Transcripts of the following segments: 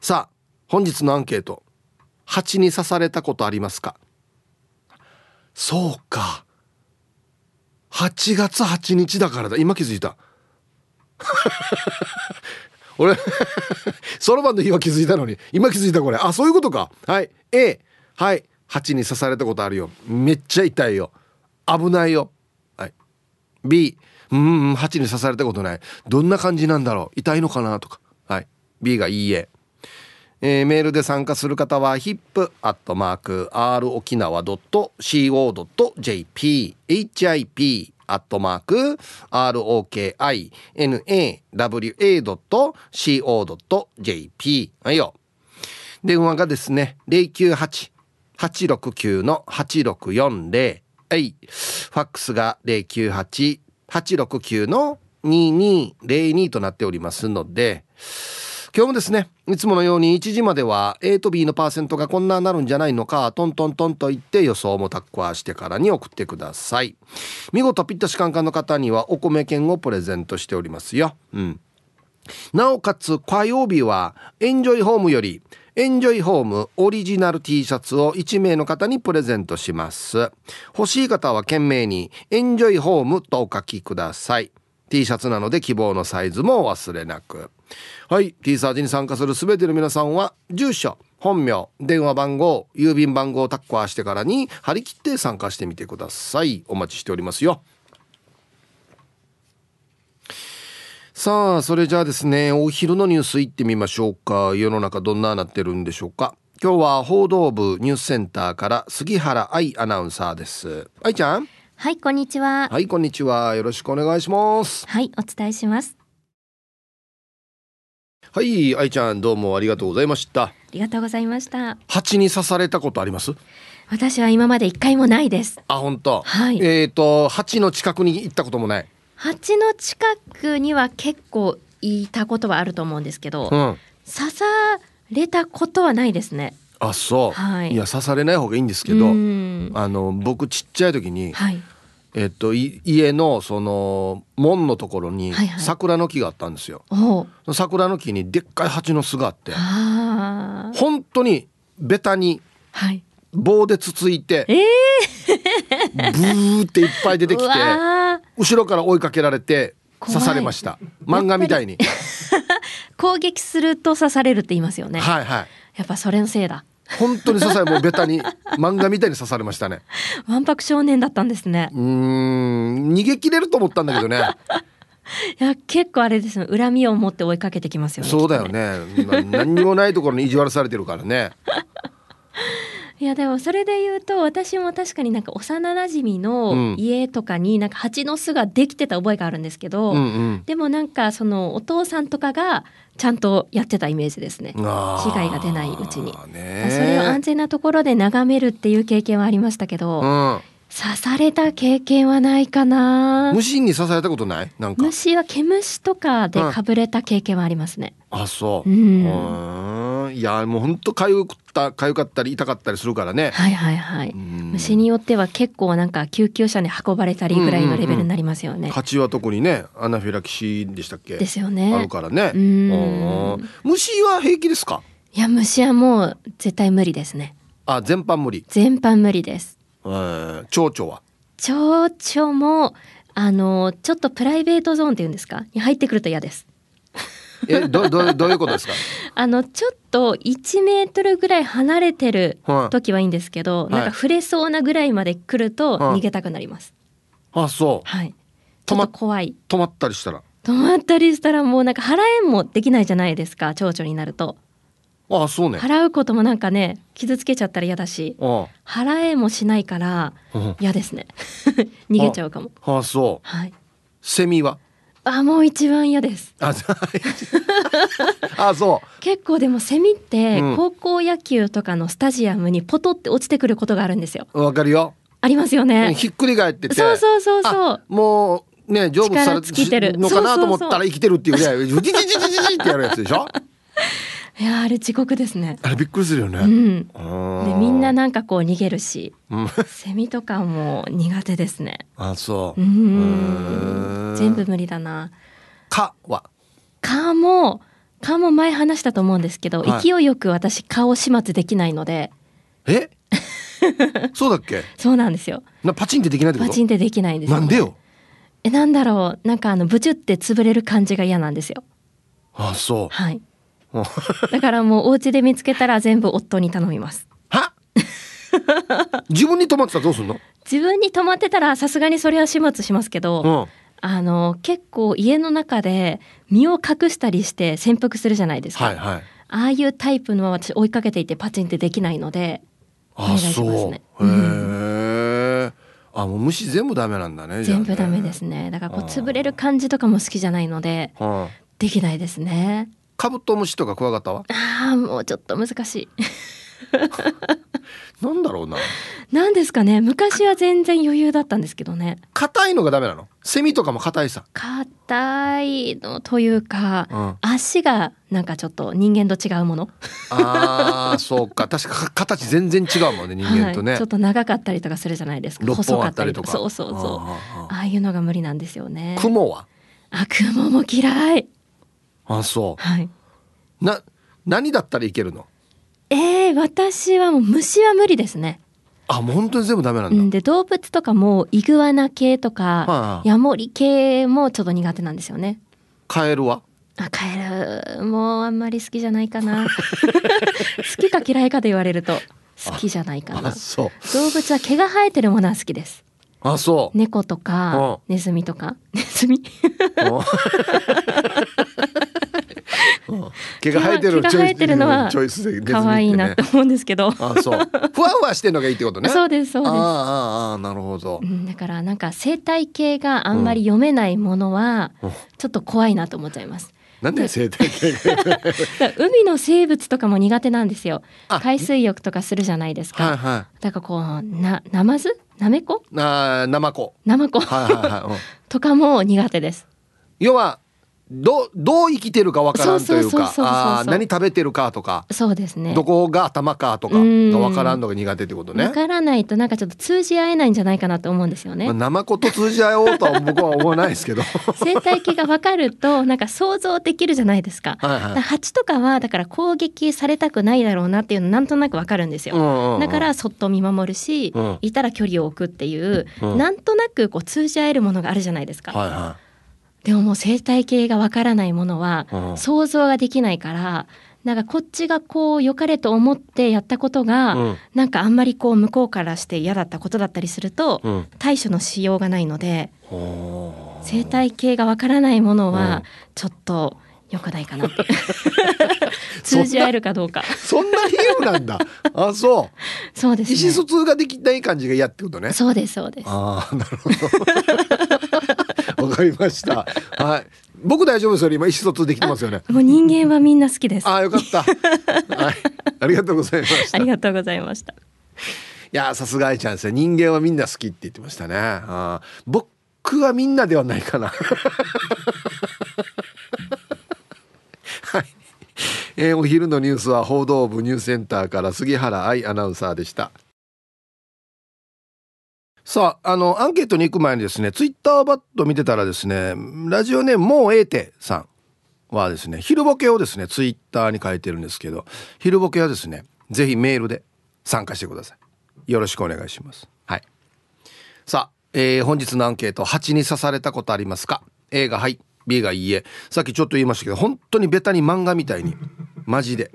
さあ本日のアンケート蜂に刺されたことありますか？そうか。8月8日だからだ。今気づいた。俺 そろばんの日は気づいたのに。今気づいたこれ。あそういうことか。はい。A はい。蜂に刺されたことあるよ。めっちゃ痛いよ。危ないよ。はい。B うん蜂に刺されたことない。どんな感じなんだろう。痛いのかな？とか。はい。B がいいえ。えー、メールで参加する方は hip.r 沖縄 .co.jp hip アットマーク ROKINAWA.co.jp はいよ。電話がですね098-869の8640はい。ファックスが098-869の2202となっておりますので今日もですねいつものように1時までは A と B のパーセントがこんななるんじゃないのかトントントンと言って予想もタッコアしてからに送ってください。見事ピッタシカンカンの方にはお米券をプレゼントしておりますよ。うん。なおかつ火曜日はエンジョイホームよりエンジョイホームオリジナル T シャツを1名の方にプレゼントします。欲しい方は懸命にエンジョイホームとお書きください。T シャツなので希望のサイズもお忘れなく。はい T サージに参加する全ての皆さんは住所本名電話番号郵便番号をタッコアしてからに張り切って参加してみてください。お待ちしておりますよ。さあそれじゃあですねお昼のニュースいってみましょうか。世の中どんななってるんでしょうか。今日は報道部ニュースセンターから杉原愛アナウンサーです。愛ちゃん？はいこんにちは。はいこんにちは。よろしくお願いします。はいお伝えしますはい愛ちゃんどうもありがとうございました。ありがとうございました。蜂に刺されたことあります？私は今まで一回もないです。あ本当。はい。えっ、ー、と蜂の近くに行ったこともない。蜂の近くには結構いたことはあると思うんですけど、うん、刺されたことはないですね。あそう、はい、いや刺されない方がいいんですけどあの僕ちっちゃい時に、はい、えっと、家のその門のところに桜の木があったんですよ。はいはい、桜の木にでっかい蜂の巣があって本当にベタに棒でつついて、はいブーっていっぱい出てきて後ろから追いかけられて刺されました。漫画みたいに。攻撃すると刺されるって言いますよね。はいはい。やっぱそれのせいだ本当に刺されもうベタに漫画みたいに刺されましたね。わんぱく少年だったんですね。うん。逃げ切れると思ったんだけどね。いや結構あれです恨みを持って追いかけてきますよねそうだよね。ね何にもないところに意地悪されてるからねいやでもそれで言うと私も確かになんか幼なじみの家とかになんか蜂の巣ができてた覚えがあるんですけど、うんうん、でもなんかそのお父さんとかがちゃんとやってたイメージですね。被害が出ないうちに。それを安全なところで眺めるっていう経験はありましたけど、うん、刺された経験はないかな。虫に刺されたことない？なんか。虫は毛虫とかでかぶれた経験はありますね、うん、あそう、うん。いやもう本当かゆかったかゆかったり痛かったりするからね。はいはいはい。虫によっては結構なんか救急車に運ばれたりぐらいのレベルになりますよね、蜂、うん。うん、は特にねアナフィラキシーでしたっけ？ですよね。あるからね。虫は平気ですか？いや虫はもう絶対無理ですね。あ全般無理。全般無理ですえー、蝶々は？蝶々もあのちょっとプライベートゾーンっていうんですか？に入ってくると嫌です。えどどどういうことですか？あのちょっと1メートルぐらい離れてる時はいいんですけど、はい、なんか触れそうなぐらいまで来ると逃げたくなります。はい、あそう。はい。ちょっと怖い。止まったりしたら？止まったりしたらもうなんか払えんもできないじゃないですか蝶々になると。ああそうね。払うこともなんかね傷つけちゃったら嫌だし払えもしないから嫌ですね。逃げちゃうかも。ああそう。はい。セミは？あもう一番嫌です。ああ そう。結構でもセミって高校野球とかのスタジアムにポトって落ちてくることがあるんですよ。わかるよ。ありますよね。ひっくり返ってて。そうそうそうそう。もうね成仏される。のかなと思ったら生きてるっていうぐらいジジジジジジってやるやつでしょ？いやあれ地獄ですね。あれびっくりするよね、うん、でみんななんかこう逃げるし、セミとかも苦手ですね。あそう。うん。全部無理だな。蚊は。蚊も顔も前話したと思うんですけど、はい、勢いよく私顔始末できないので。え？そうだっけ？そうなんですよ。なパチンってできないパチンってできないんですよ、ね、なんでよ？えなんだろう。なんかあのブチュって潰れる感じが嫌なんですよ。あそう。はいだからもうお家で見つけたら全部夫に頼みます。は？自分に止まってたらどうすんの？自分に止まってたらさすがにそれは始末しますけど、うん、あの結構家の中で身を隠したりして潜伏するじゃないですか、はいはい、ああいうタイプの私追いかけていてパチンってできないのでお願いしますね。へえ、あもう虫全部ダメなんだね。全部ダメですね。だからこう潰れる感じとかも好きじゃないので、できないですね。カブトムシとかクワガタは？ああもうちょっと難しい。なんだろうな。なんですかね。昔は全然余裕だったんですけどね。硬いのがダメなの？セミとかも硬いさ。硬いのというか、うん、足がなんかちょっと人間と違うもの。ああ、そうか。確か形全然違うもんね、人間とね、はい、ちょっと長かったりとかするじゃないですか。細かったりとか。そうそうそう。ああいうのが無理なんですよね。雲は？あ、雲も嫌い。あ、そう。はい。な、何だったらいけるの？えー、私はもう虫は無理ですね。あ、もう本当に全部ダメなんだ。うん、で動物とかもイグアナ系とか、はあ、ヤモリ系もちょっと苦手なんですよね。カエルは？あ、カエルもあんまり好きじゃないかな。好きか嫌いかで言われると好きじゃないかな。動物は毛が生えてるものは好きです。あそう猫とかネズミとかネズミ？毛が生えてる毛が生えてるのは可愛いなって思うんですけど。あそうふわふわしてるのがいいってことね。そうですそうです。ああなるほど、うん。だからなんか生態系があんまり読めないものはちょっと怖いなと思っちゃいます。なんで生態系海の生物とかも苦手なんですよ。海水浴とかするじゃないですか。はいはい、だからこうなナマズ？ナメコ？あナマコ。ナマコ、はいはいはい。うん、とかも苦手です。要はどどう生きてるかわからんというかあ何食べてるかとかそうですね。どこが頭かとかがわからんのが苦手ってことね。わからないとなんかちょっと通じ合えないんじゃないかなと思うんですよね、まあ、生子と通じ合おうとは僕は思わないですけど。生態系がわかるとなんか想像できるじゃないですか,、はいはい、蜂とかはだから攻撃されたくないだろうなっていうのなんとなくわかるんですよ、うんうんうん、だからそっと見守るし、うん、いたら距離を置くっていう、うん、なんとなくこう通じ合えるものがあるじゃないですか、はいはいでももう生態系がわからないものは想像ができないから、なんかこっちがこう良かれと思ってやったことが、うん、なんかあんまりこう向こうからして嫌だったことだったりすると、うん、対処のしようがないので、生態系がわからないものはちょっと良くないかなって。通じ合えるかどうか。そんな理由なんだ。あそう。そうです、ね、意思疎通ができない感じが嫌ってことね。そうですそうです。ああなるほどわかりました。はい。僕大丈夫ですよ今意思疎通できてますよね。もう人間はみんな好きです。あよかった。はい。ありがとうございました。ありがとうございました。いやさすが愛ちゃんですね人間はみんな好きって言ってましたね。あ僕はみんなではないかな。はい、えー、お昼のニュースは報道部ニュースセンターから杉原愛アナウンサーでしたさああのアンケートに行く前にですねツイッターバッと見てたらですねラジオネームもうええてさんはですね昼ボケをですねツイッターに書いてるんですけど昼ボケはですねぜひメールで参加してください。よろしくお願いします。はい。さあ、えー、本日のアンケート蜂に刺されたことありますか？A がはい B がいいえ。さっきちょっと言いましたけど本当にベタに漫画みたいにマジで。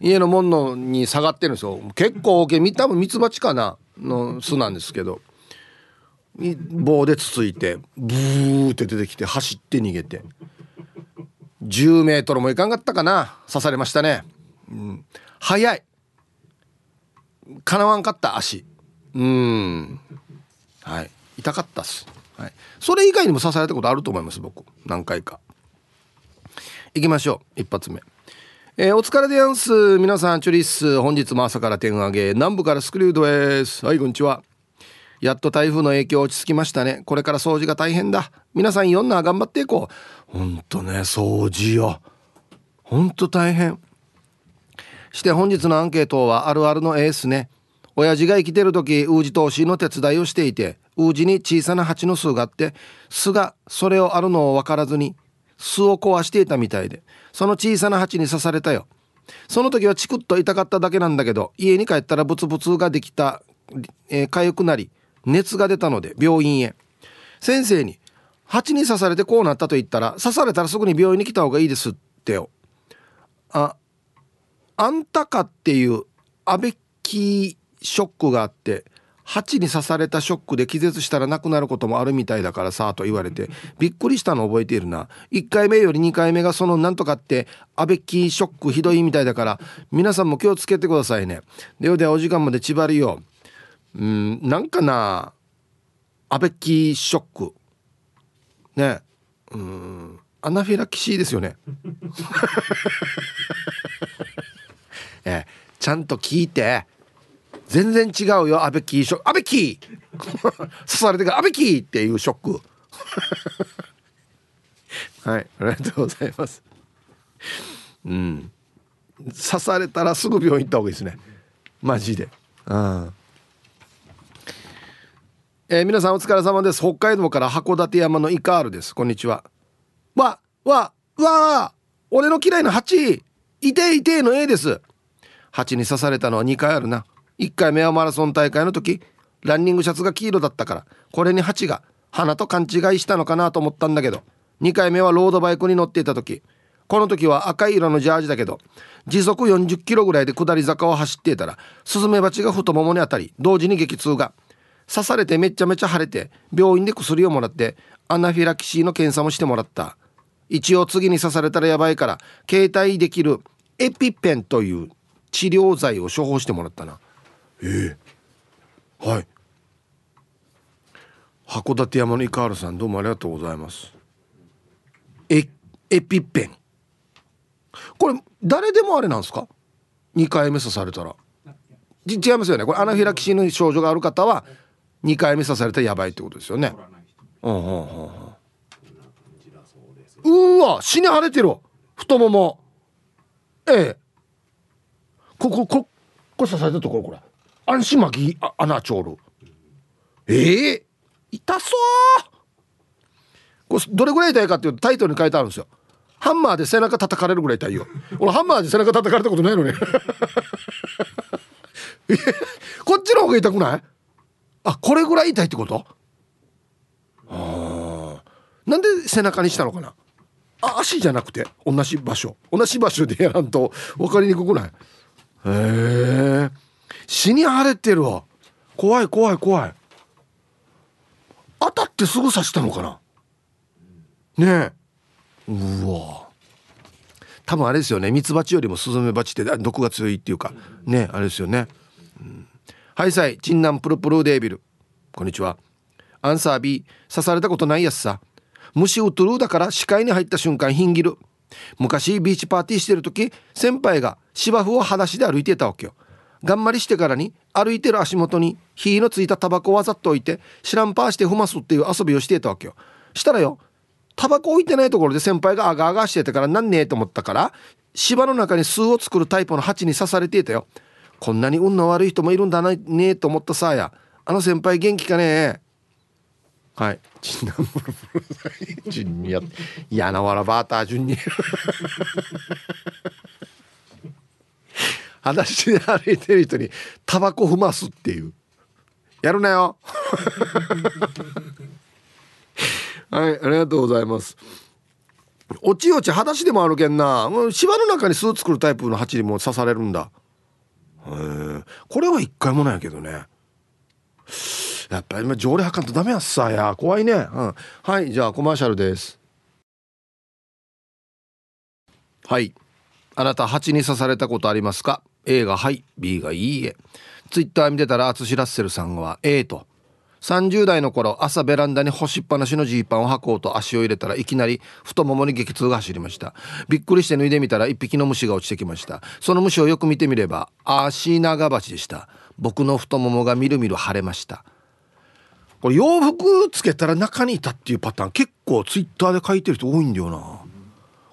家の門のに下がってるんですよ。結構大きい。多分ミツバチかな。の巣なんですけど。棒でつついてブーって出てきて走って逃げて。10メートルもいかんかったかな。刺されましたね、うん、早い。かなわんかった足。うん。はい。痛かったっす。はい、それ以外にも刺されたことあると思います僕。何回か。いきましょう。一発目。えー、お疲れでやんす。皆さんチュリッス本日も朝から点上げ。南部からスクリュードです。はいこんにちは。やっと台風の影響落ち着きましたね。これから掃除が大変だ。皆さんいろんな頑張っていこう。ほんとね掃除よ。ほんと大変。して本日のアンケートはあるあるのエースね。親父が生きてる時ウージ投資の手伝いをしていてウージに小さな蜂の巣があって巣がそれをあるのを分からずに巣を壊していたみたいで。その小さな蜂に刺されたよ。その時はチクッと痛かっただけなんだけど家に帰ったらブツブツができた、えー、痒くなり熱が出たので病院へ。先生に「蜂に刺されてこうなった」と言ったら「刺されたらすぐに病院に来た方がいいです」ってよ。ああんたかっていうアベッキーショックがあって蜂に刺されたショックで気絶したら亡くなることもあるみたいだからさと言われてびっくりしたの覚えているな。1回目より2回目がそのなんとかってアベキーショックひどいみたいだから皆さんも気をつけてくださいね。ではではお時間まで縛りよう。んなんかなアベキーショック。ね。うんアナフィラキシーですよね。えちゃんと聞いて。全然違うよアベキー。ショックアベキー。刺されてからアベキーっていうショック。はいありがとうございます。うん。刺されたらすぐ病院行った方がいいですね。マジで。うん。えー、皆さんお疲れ様です。北海道から函館山のイカールです。こんにちは。わわわ俺の嫌いな蜂。いていての A です。蜂に刺されたのは2回あるな。1回目はマラソン大会の時ランニングシャツが黄色だったからこれに蜂が花と勘違いしたのかなと思ったんだけど2回目はロードバイクに乗っていた時この時は赤い色のジャージだけど時速40キロぐらいで下り坂を走っていたらスズメバチが太ももに当たり同時に激痛が。刺されてめちゃめちゃ腫れて病院で薬をもらってアナフィラキシーの検査もしてもらった。一応次に刺されたらやばいから携帯できるエピペンという治療剤を処方してもらったな。ええ。はい。函館山のイカールさんどうもありがとうございます。エエピペン。これ誰でもあれなんですか？2回目刺されたら。違いますよね。これアナフィラキシーの症状がある方は2回目刺されたらやばいってことですよね。うんうんうんうわ死に腫れてる太もも。ええ。ここここれ刺されたところこれ。安心巻き穴ちょるええ？ー、痛そう！これどれぐらい痛いかっていうとタイトルに書いてあるんですよ。ハンマーで背中叩かれるぐらい痛いよ。俺ハンマーで背中叩かれたことないのに。こっちの方が痛くない？あこれぐらい痛いってこと？あなんで背中にしたのかな？あ足じゃなくて同じ場所。同じ場所でやらんと分かりにくくない？へえ。死に腫れてるわ。怖い怖い怖い。当たってすぐ刺したのかな？ねえ。うわ。多分あれですよね。ミツバチよりもスズメバチって毒が強いっていうか。ねあれですよね、うん、はいさい。チンナンプルプルデービル。こんにちは。アンサー B 刺されたことないやつさ。虫うとるだから視界に入った瞬間ヒンギル。昔ビーチパーティーしてる時先輩が芝生を裸足で歩いてたわけよ。頑張りしてからに歩いてる足元に火のついたタバコをわざと置いて知らんパーして踏ますっていう遊びをしてたわけよ。したらよタバコ置いてないところで先輩がアガアガしてたからなんねえと思ったから芝の中に巣を作るタイプの鉢に刺されていたよ。こんなに運の悪い人もいるんだねえと思ったさや。あの先輩元気かねはい。チンナムルブルジュニア嫌なわらバータージュニア裸足で歩いてる人にタバコ踏ますっていう。やるなよ。はいありがとうございます。おちおち裸足でもあるけんな。芝の中に巣作るタイプの蜂にも刺されるんだ。へこれは一回もないけどね。やっぱり条例はかんとダメやっさや。怖いね、うん、はいじゃあコマーシャルです。はい。あなた蜂に刺されたことありますか？A がはい B がいいえ。ツイッター見てたら淳ラッセルさんは A と。30代の頃朝ベランダに干しっぱなしのジーパンを履こうと足を入れたらいきなり太ももに激痛が走りました。びっくりして脱いでみたら一匹の虫が落ちてきました。その虫をよく見てみれば足長鉢でした。僕の太ももがみるみる腫れました。これ洋服つけたら中にいたっていうパターン結構ツイッターで書いてる人多いんだよな。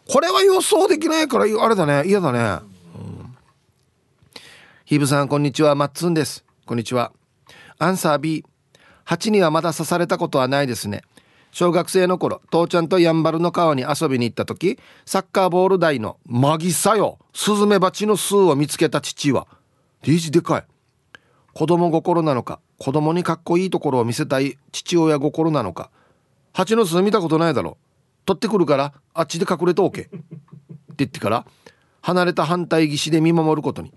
これは予想できないからあれだね嫌だね。ヒブさんこんにちは。マッツンです。こんにちは。アンサー B 蜂にはまだ刺されたことはないですね。小学生の頃父ちゃんとやんばるの川に遊びに行った時サッカーボール台のマギサよスズメバチの巣を見つけた父はリージでかい。子供心なのか子供にかっこいいところを見せたい父親心なのか蜂の巣見たことないだろ取ってくるからあっちで隠れておけ。って言ってから離れた反対岸で見守ることに。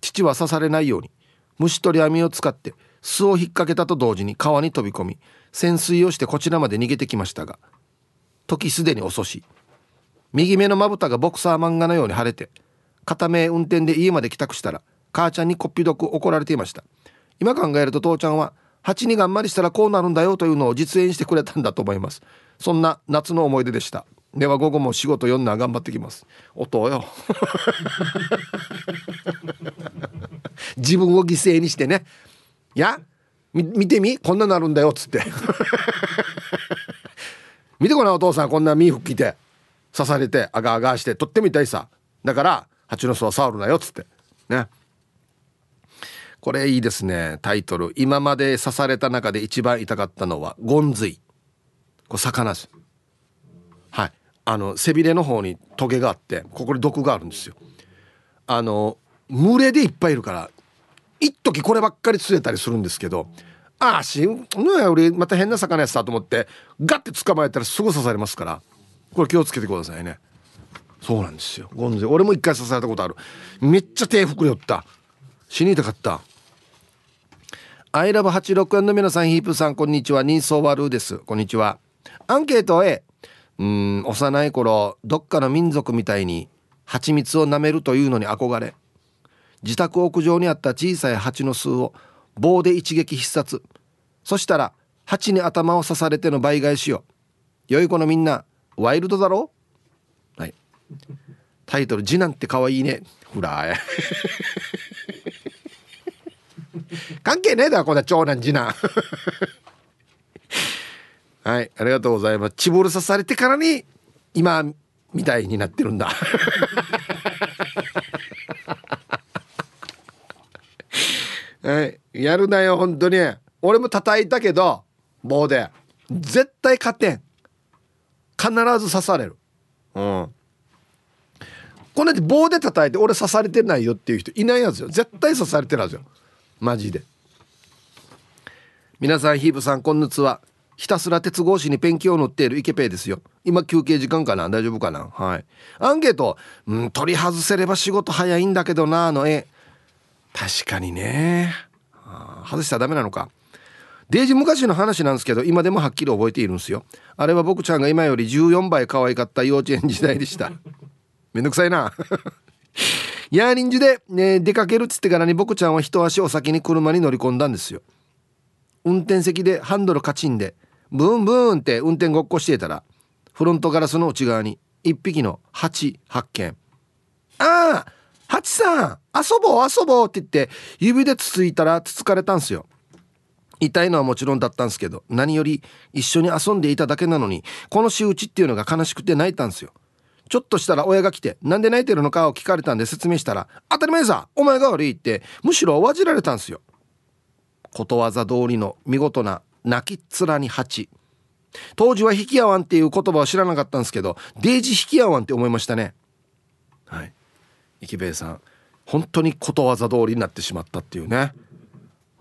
父は刺されないように虫取り網を使って巣を引っ掛けたと同時に川に飛び込み潜水をしてこちらまで逃げてきましたが時すでに遅し右目のまぶたがボクサー漫画のように腫れて片目運転で家まで帰宅したら母ちゃんにこっぴどく怒られていました。今考えると父ちゃんは蜂に頑張りしたらこうなるんだよというのを実演してくれたんだと思います。そんな夏の思い出でした。では午後も仕事読んだ頑張ってきます。音よ。自分を犠牲にしてね。いや見てみ？こんななるんだよ。っつって。見てこなお父さんこんな身服着て刺されてあがあがしてとっても痛いさ。だから蜂の巣は触るなよ。っつって。ね。これいいですね。タイトル。今まで刺された中で一番痛かったのはゴンズイ。これ魚です。あの背びれの方にトゲがあってここに毒があるんですよ。あの群れでいっぱいいるから一時こればっかり釣れたりするんですけどああしんの俺また変な魚やったと思ってガッて捕まえたらすぐ刺されますからこれ気をつけてくださいね。そうなんですよ。ゴンゼ俺も一回刺されたことある。めっちゃ手膨れよった。死にたかった。アイラブ86円の皆さんヒープさんこんにちは。ニーソーワルーです。こんにちは。アンケート A うん幼い頃どっかの民族みたいに蜂蜜を舐めるというのに憧れ自宅屋上にあった小さい蜂の巣を棒で一撃必殺。そしたら蜂に頭を刺されての倍返しよ良い子のみんなワイルドだろ？はい。タイトル「次男って可愛いね」ほら関係ねえだろこんな長男次男。はいありがとうございます。チボル刺されてからに今みたいになってるんだ。はいやるなよ本当に。俺も叩いたけど棒で。絶対勝てん。必ず刺される。うん。こんな棒で叩いて俺刺されてないよっていう人いないやつよ。絶対刺されてるはずよ。マジで。皆さんヒープさんこんにちは。ひたすら鉄格子にペンキを塗っているイケペイですよ。今休憩時間かな？大丈夫かな？はい。アンケート、うん、取り外せれば仕事早いんだけどなあの絵。確かにね。外したらダメなのか。デイジ昔の話なんですけど今でもはっきり覚えているんですよ。あれは僕ちゃんが今より14倍可愛かった幼稚園時代でした。めんどくさいな。ヤーリンジで、ね、出かけるっつってからに僕ちゃんは一足お先に車に乗り込んだんですよ。運転席でハンドルカチンで。ブンブーンって運転ごっこしてたらフロントガラスの内側に一匹のハチ発見。ああハチさん遊ぼう遊ぼうって言って指でつついたらつつかれたんすよ。痛いのはもちろんだったんすけど何より一緒に遊んでいただけなのにこの仕打ちっていうのが悲しくて泣いたんすよ。ちょっとしたら親が来てなんで泣いてるのかを聞かれたんで説明したら当たり前さお前が悪いってむしろおわじられたんすよ。ことわざ通りの見事な泣きっ面に蜂。当時は引き合わんっていう言葉を知らなかったんですけどデイジ引き合わんって思いましたね。はい。池兵衛さん本当にことわざ通りになってしまったっていうね。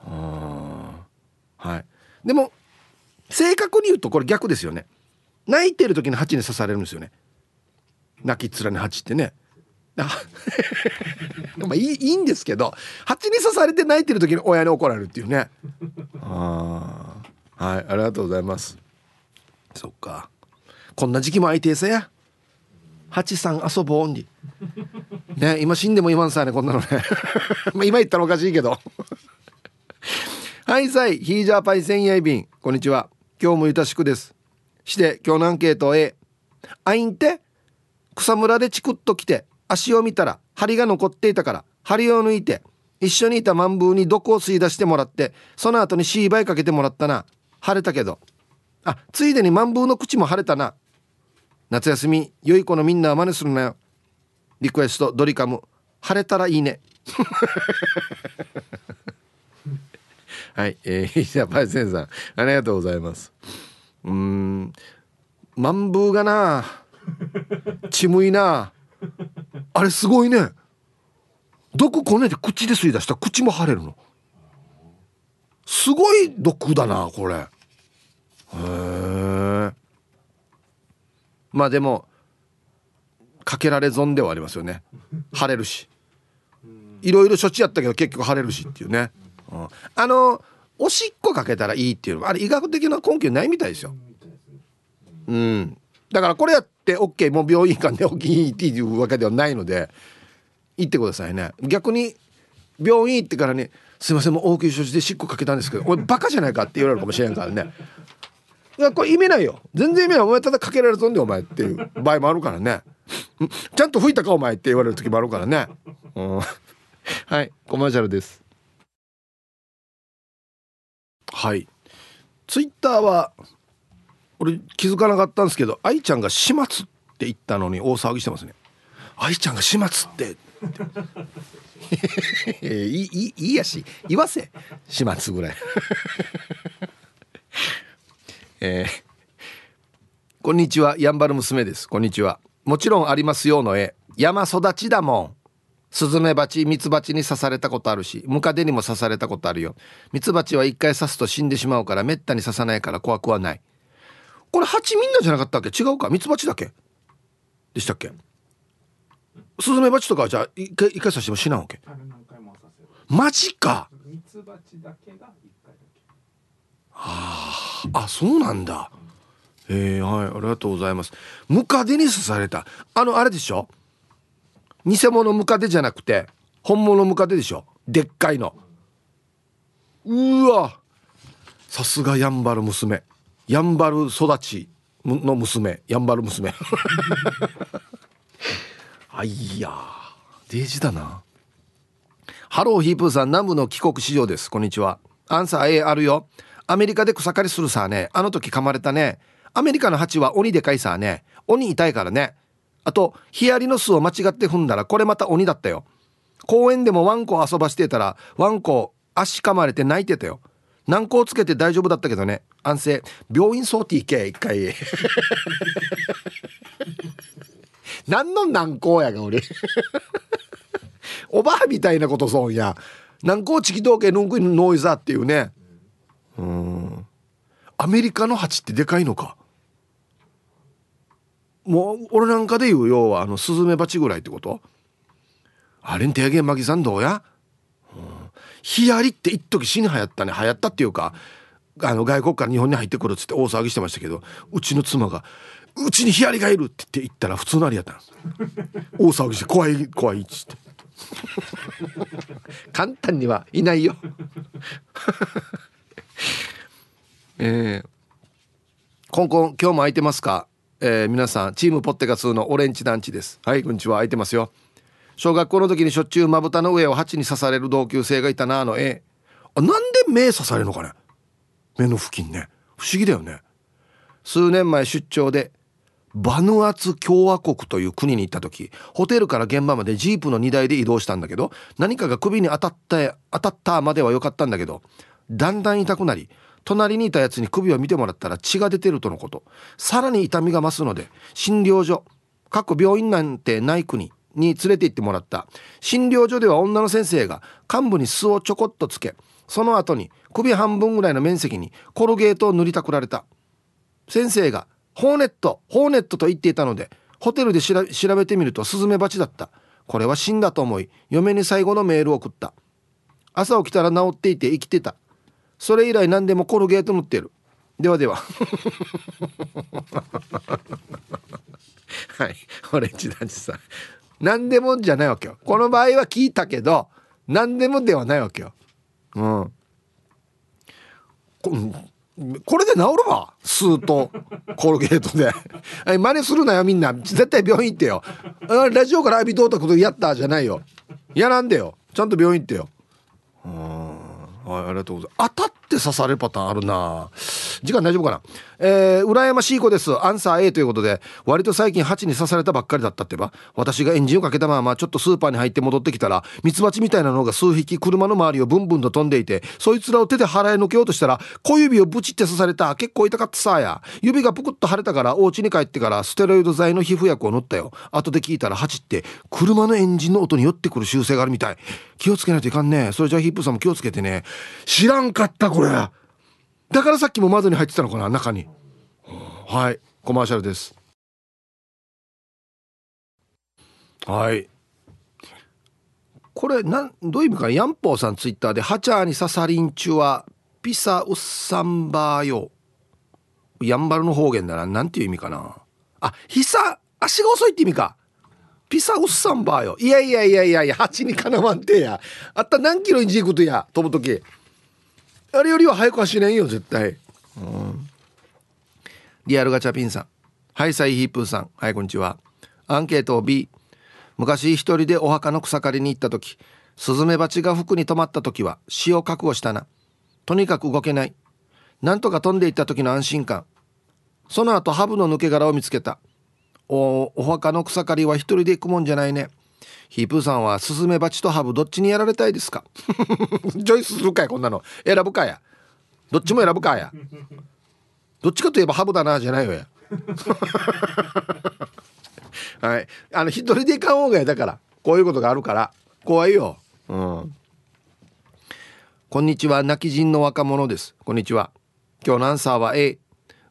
はい。でも正確に言うとこれ逆ですよね。泣いてる時に蜂に刺されるんですよね。泣きっ面に蜂ってね。まあいいいいんですけど蜂に刺されて泣いてる時に親に怒られるっていうね。ああはいありがとうございます。そっか。こんな時期も相手さや。蜂さん遊ぼうに。ね今死んでも言わんさねこんなのね。まあ今言ったらおかしいけど。はいさいヒージャーパイセンヤイビンこんにちは。今日もゆたしくです。して今日のアンケート A あいんて草むらでチクッと来て足を見たら針が残っていたから針を抜いて一緒にいたマンブーに毒を吸い出してもらってその後にシーバイかけてもらったな晴れたけど。あついでにマンブーの口も晴れたな。夏休み良い子のみんなは真似するなよ。リクエストドリカム晴れたらいいね。はい、えー、じゃあパイセンさんありがとうございます。うんマンブーがな。ちむいな。あれすごいね。毒こねて口で吸い出した。ら口も腫れるの。すごい毒だなこれ。へえまあでもかけられ損ではありますよね。腫れるし。いろいろ処置やったけど結局腫れるしっていうね、うん、あのおしっこかけたらいいっていうのはあれ医学的な根拠ないみたいですよ。うん。だからこれやって OK もう病院間で起きっていうわけではないので行ってくださいね。逆に病院行ってからに、ね「すいませんもう応急処置でしっこかけたんですけど俺バカじゃないか」って言われるかもしれんからね。やこれ意味ないよ。全然意味ない。お前ただかけられとんでお前っていう場合もあるからね。ちゃんと吹いたかお前って言われる時もあるからね、うん、はい。コマーシャルです。はい。ツイッターは俺気づかなかったんですけど愛ちゃんが始末って言ったのに大騒ぎしてますね。愛ちゃんが始末って。いいいいいやし。言わせ。始末ぐらい。えー、こんにちはやんばる娘です。こんにちは。もちろんありますよの絵山育ちだもん。スズメバチミツバチに刺されたことあるしムカデにも刺されたことあるよ。ミツバチは一回刺すと死んでしまうからめったに刺さないから怖くはない。これ蜂みんなじゃなかったっけ？違うか？ミツバチだけ？でしたっけ？スズメバチとかじゃあ一回一回刺しても死なわけ？マジか。ミツバチだけが一あ。あそうなんだ。えー、はい。ありがとうございます。ムカデに刺された。あのあれでしょ？偽物ムカデじゃなくて本物ムカデでしょ？でっかいの。うわ。さすがやんばる娘。やんばる育ちの娘。やんばる娘。あいや。デージだな。ハローヒープーさん南部の帰国市場です。こんにちは。アンサー A あるよ。アメリカで草刈りするさねあの時噛まれたね。アメリカの蜂は鬼でかいさね。鬼痛いからね。あとヒアリの巣を間違って踏んだらこれまた鬼だったよ。公園でもワンコ遊ばしてたらワンコ足噛まれて泣いてたよ。軟膏つけて大丈夫だったけどね。安静。病院送って行け一回。何の軟膏やが俺。おばあみたいなことそうや。軟膏チキトーケヌンクノイザーっていうね。うん。アメリカの蜂ってでかいのか？もう俺なんかで言う要はあのスズメバチぐらいってこと？あれん手げマギさんどうや、うん、ヒアリって一時死に流行ったね。流行ったっていうかあの外国から日本に入ってくるっつって大騒ぎしてましたけどうちの妻が「うちにヒアリがいる」って言って言ったら普通のありやったんです大騒ぎして怖い怖いっつって。簡単にはいないよ。えー、コンコン今日も空いてますか？えー、皆さんチームポッテガ2のオレンジ団地です。はいこんにちは。空いてますよ。小学校の時にしょっちゅうまぶたの上を蜂に刺される同級生がいたなあの絵。あなんで目刺されるのかね？目の付近ね。不思議だよね。数年前出張でバヌアツ共和国という国に行った時ホテルから現場までジープの荷台で移動したんだけど何かが首に当たった当たったまでは良かったんだけどだんだん痛くなり隣にいたやつに首を見てもらったら血が出てるとのこと。さらに痛みが増すので診療所かっこ病院なんてない国に連れて行ってもらった。診療所では女の先生が患部に巣をちょこっとつけその後に首半分ぐらいの面積にコルゲートを塗りたくられた。先生がホーネットホーネットと言っていたのでホテルで調べてみるとスズメバチだった。これは死んだと思い嫁に最後のメールを送った。朝起きたら治っていて生きてた。それ以来何でもコルゲート塗ってる。ではでは。はい。オレンジ男児さん。何でもじゃないわけよ。この場合は聞いたけど何でもではないわけよ。うん。これで治るわ。スーと。コルゲートで。真似するなよみんな。絶対病院行ってよ。ラジオから浴びとったことやったじゃないよ。やらんでよ。ちゃんと病院行ってよ。うん。はいありがとうございます。当たっ刺されるパターンあるな。時間大丈夫かな？えー、羨ましい子です。アンサー A ということで割と最近蜂に刺されたばっかりだったってば。私がエンジンをかけたままちょっとスーパーに入って戻ってきたらミツバチみたいなのが数匹車の周りをブンブンと飛んでいてそいつらを手で払いのけようとしたら小指をブチって刺された。結構痛かったさや。指がぷくっと腫れたからお家に帰ってからステロイド剤の皮膚薬を塗ったよ。後で聞いたら蜂って車のエンジンの音に寄ってくる習性があるみたい。気をつけないといかんね。それじゃあヒップさんも気をつけてね。知らんかったこれ。れだからさっきも窓に入ってたのかな中に。はいコマーシャルです。はい。これなんどういう意味かヤンポーさんツイッターで「ハチャーに刺さりんちゅはピサウッサンバーよ」やんばるの方言だな。なんていう意味かな。あひさ足が遅いって意味か。ピサウッサンバーよいやいやいやいやいや蜂にかなわんてや。あった何キロにじいことや飛ぶ時。あれよりは早く走れんよ絶対。リアルガチャピンさん。ハイサイヒープーさん。はいこんにちは。アンケートを B 昔一人でお墓の草刈りに行った時。スズメバチが服に止まった時は死を覚悟したな。とにかく動けない。なんとか飛んでいった時の安心感。その後ハブの抜け殻を見つけた。おお墓の草刈りは一人で行くもんじゃないね。ヒープーさんはスズメバチとハブどっちにやられたいですか？ジョイスするかいこんなの。選ぶかや。どっちも選ぶかや。どっちかといえばハブだなじゃないよや。はい。あの一人で行かん方がやだから。こういうことがあるから。怖いよ。うん。こんにちは泣き人の若者です。こんにちは。今日のアンサーは A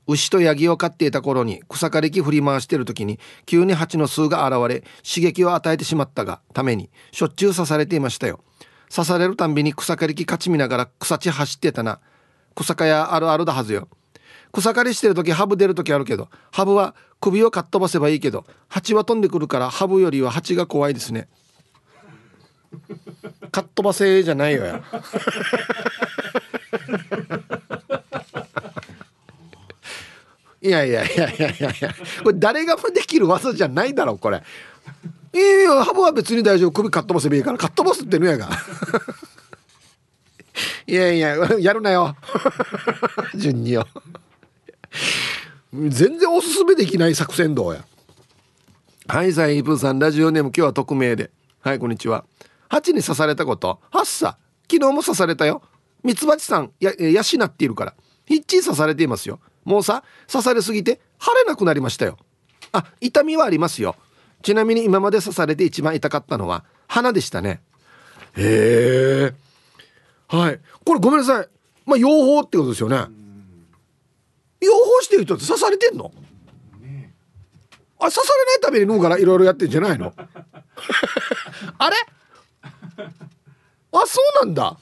牛とヤギを飼っていた頃に草刈り機振り回している時に急に蜂の巣が現れ刺激を与えてしまったがためにしょっちゅう刺されていましたよ。刺されるたんびに草刈り機勝ち見ながら草地走ってたな。草刈りあるあるだはずよ。草刈りしてる時ハブ出る時あるけどハブは首をかっ飛ばせばいいけど蜂は飛んでくるからハブよりは蜂が怖いですね。かっ飛ばせじゃないよや。いやいやいやいやいやこれ誰がもできる技じゃないだろこれ。いやいやハブは別に大丈夫。首かっ飛ばせばいいからかっ飛ばすってのやが。いやいややるなよ。順によ。全然おすすめできない作戦どうや。はいさイープさんラジオネーム今日は匿名で。はいこんにちは。蜂に刺されたこと。はっさ昨日も刺されたよ。ミツバチさんや養っているから。ヒッチ刺されていますよ。もうさ刺されすぎて腫れなくなりましたよ。あ痛みはありますよ。ちなみに今まで刺されて一番痛かったのは鼻でしたね。へえ。はい。これごめんなさい。まあ養蜂ってことですよね。養蜂してる人って刺されてんの？あ刺されないために飲むからいろいろやってんじゃないの？あれ？あそうなんだ。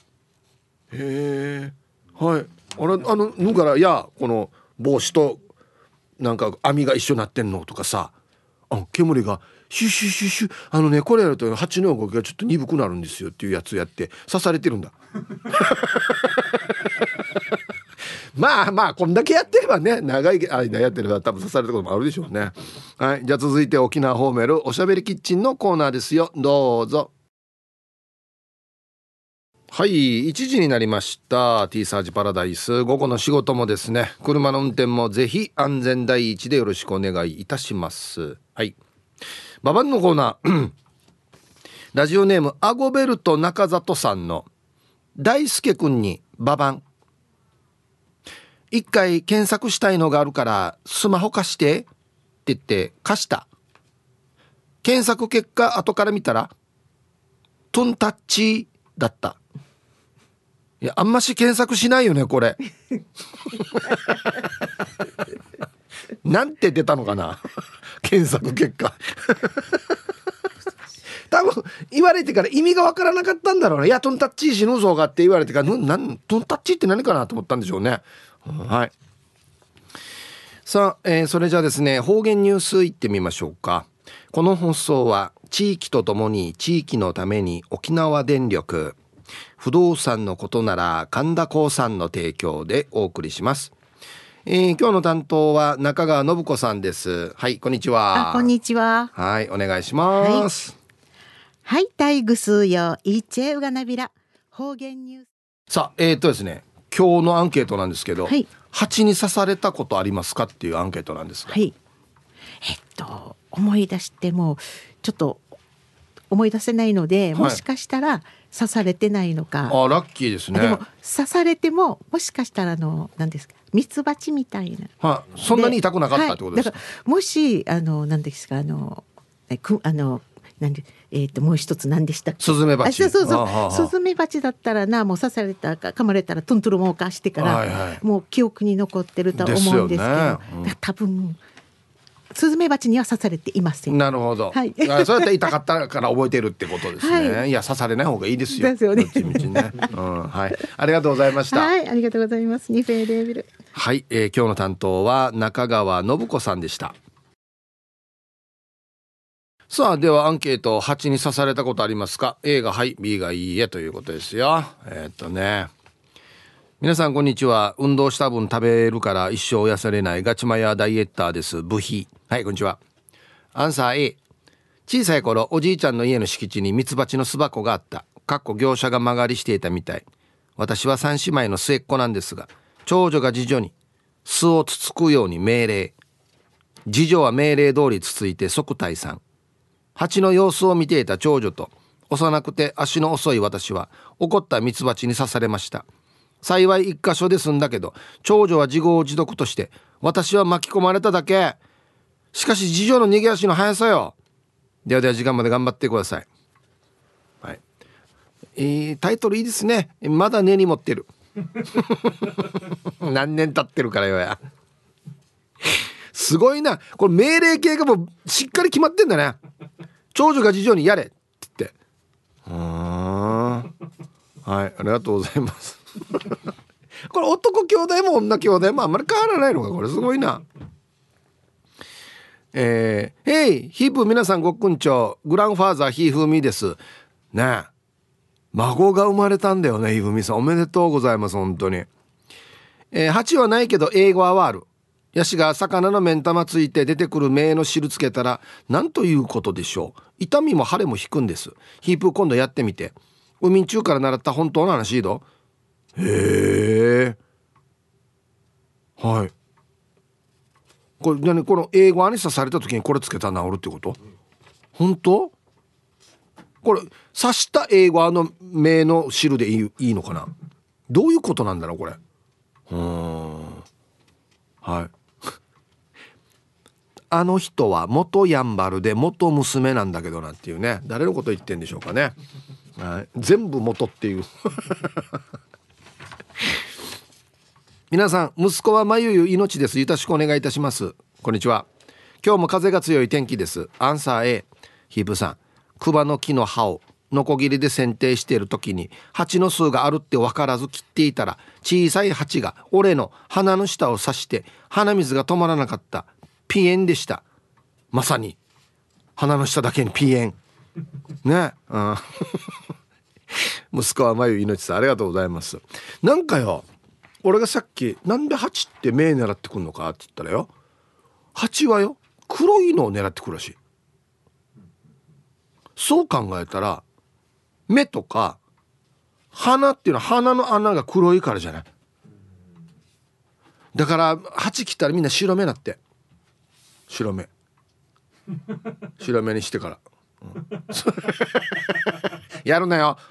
へえ。はい。あれあのぬからいやこの帽子となんか網が一緒になってんのとかさ。あ煙がシュシュシュシュあのねこれやると蜂の動きがちょっと鈍くなるんですよっていうやつやって刺されてるんだ。まあまあこんだけやってればね長い間やってれば多分刺されたこともあるでしょうね。はい。じゃあ続いて沖縄ホーメルおしゃべりキッチンのコーナーですよ。どうぞはい1時になりました。T サージパラダイス。午後の仕事もですね。車の運転もぜひ安全第一でよろしくお願いいたします。はい。ババンのコーナー。ラジオネームアゴベルト中里さんの大輔くんにババン一回検索したいのがあるからスマホ貸してって言って貸した。検索結果後から見たらトンタッチだった。いやあんまし検索しないよねこれ。なんて出たのかな？検索結果。多分言われてから意味がわからなかったんだろうね「いやトンタッチ死ぬぞが」って言われてから「なんトンタッチって何かな?」と思ったんでしょうね。はい。さあ、えー、それじゃあですね方言ニュースいってみましょうか。この放送は地域とともに地域のために沖縄電力不動産のことなら神田興産の提供でお送りします。えー、今日の担当は中川信子さんです。はい、こんにちは。こんにちは。はい、お願いします。はい、はい、タイグスよ、いちえうがなびら、方言ニュース。さあ、えー、っとですね、今日のアンケートなんですけど、はい、蜂に刺されたことありますかっていうアンケートなんですはい。えっと思い出してもちょっと思い出せないので、もしかしたら刺されてないのか。あラッキーですね。でも刺されてももしかしたらあの何ですかミツバチみたいな。はそんなに痛くなかったってことですか？はい、もしあの何ですかあのくあのなんでえっ、ー、ともう一つ何でしたっけ？スズメバチそうそうそうスズメバチだったらなもう刺されたか噛まれたらトントロモーカーしてから、はいはい、もう記憶に残ってると思うんですけど、ねうん、多分スズメバチには刺されていません。なるほど。はい。そうやって痛かったから覚えてるってことですね。はい、いや刺されない方がいいですよ。ですよね。ね。うん、はい。ありがとうございました。はい、ありがとうございます。ニフェーレービル。はい、えー、今日の担当は中川信子さんでした。さあ、ではアンケート、蜂に刺されたことありますか ?A がはい、B がいいえということですよ。えー、っとね。皆さんこんにちは。運動した分食べるから一生痩せれないガチマヤダイエッターです。ブヒ。はい、こんにちは。アンサー A。小さい頃、おじいちゃんの家の敷地にミツバチの巣箱があった。かっこ業者が間借りしていたみたい。私は三姉妹の末っ子なんですが、長女が次女に巣をつつくように命令。次女は命令通りつついて即退散。蜂の様子を見ていた長女と幼くて足の遅い私は怒ったミツバチに刺されました幸い一箇所で済んだけど長女は自業自得として私は巻き込まれただけ。しかし次女の逃げ足の速さよ。ではでは時間まで頑張ってください。はい。えー、タイトルいいですね。まだ根に持ってる。何年経ってるからよや。すごいな。これ命令形がもうしっかり決まってんだね。長女が次女にやれって言って。はい。ありがとうございます。これ男兄弟も女兄弟もあんまり変わらないのかこれすごいな。えー、ヘイヒープ皆さんごっくんちょグランファーザーひふみです。ね孫が生まれたんだよねひふみさん。おめでとうございます本当に。えー、8はないけど英語はあるヤシが魚の目ん玉ついて出てくる目の汁つけたら何ということでしょう。痛みも腫れも引くんです。ヒープ今度やってみて。海中から習った本当の話どへえ。はい。これ何この英語アニサされた時にこれつけたら治るってこと？本当？これ刺した英語あの目の汁でいいいいのかな？どういうことなんだろうこれ？うん。はい。あの人は元やんばるで元娘なんだけどなっていうね。誰のこと言ってんでしょうかね、はい、全部元っていう。皆さん息子はまゆゆ命です。よろしくお願いいたします。こんにちは。今日も風が強い天気です。アンサー A ヒープさん。クバの木の葉をノコギリで剪定している時に蜂の巣があるって分からず切っていたら小さい蜂が俺の鼻の下を刺して鼻水が止まらなかった。ピエンでした。まさに。鼻の下だけにピエン。ね。うん 息子はまゆ命さんありがとうございます。なんかよ俺がさっきなんで蜂って目狙ってくんのかって言ったらよ蜂はよ黒いのを狙ってくるらしい。そう考えたら目とか鼻っていうのは鼻の穴が黒いからじゃない。だから蜂切ったらみんな白目なって。白目。白目にしてから、うん、やるなよ。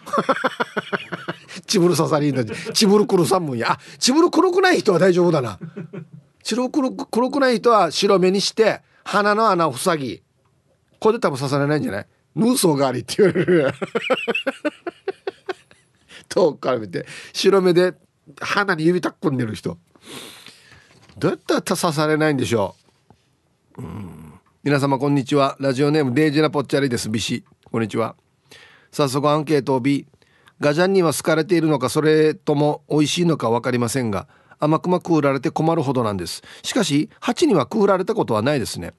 チブル刺さりだ。チブル黒さんもや。あチブル黒くない人は大丈夫だな。白黒黒くない人は白目にして鼻の穴を塞ぎこれで多分刺されないんじゃない？ヌーソー代わりって言われる。遠くから見て白目で鼻に指たっこんでる人。どうやったら刺されないんでしょう？皆様こんにちは。ラジオネームデイジナポッチャリです。ビシ。こんにちは。早速アンケートを B ガジャンには好かれているのかそれとも美味しいのか分かりませんが甘くまくうられて困るほどなんです。しかし蜂にはくうられたことはないですね。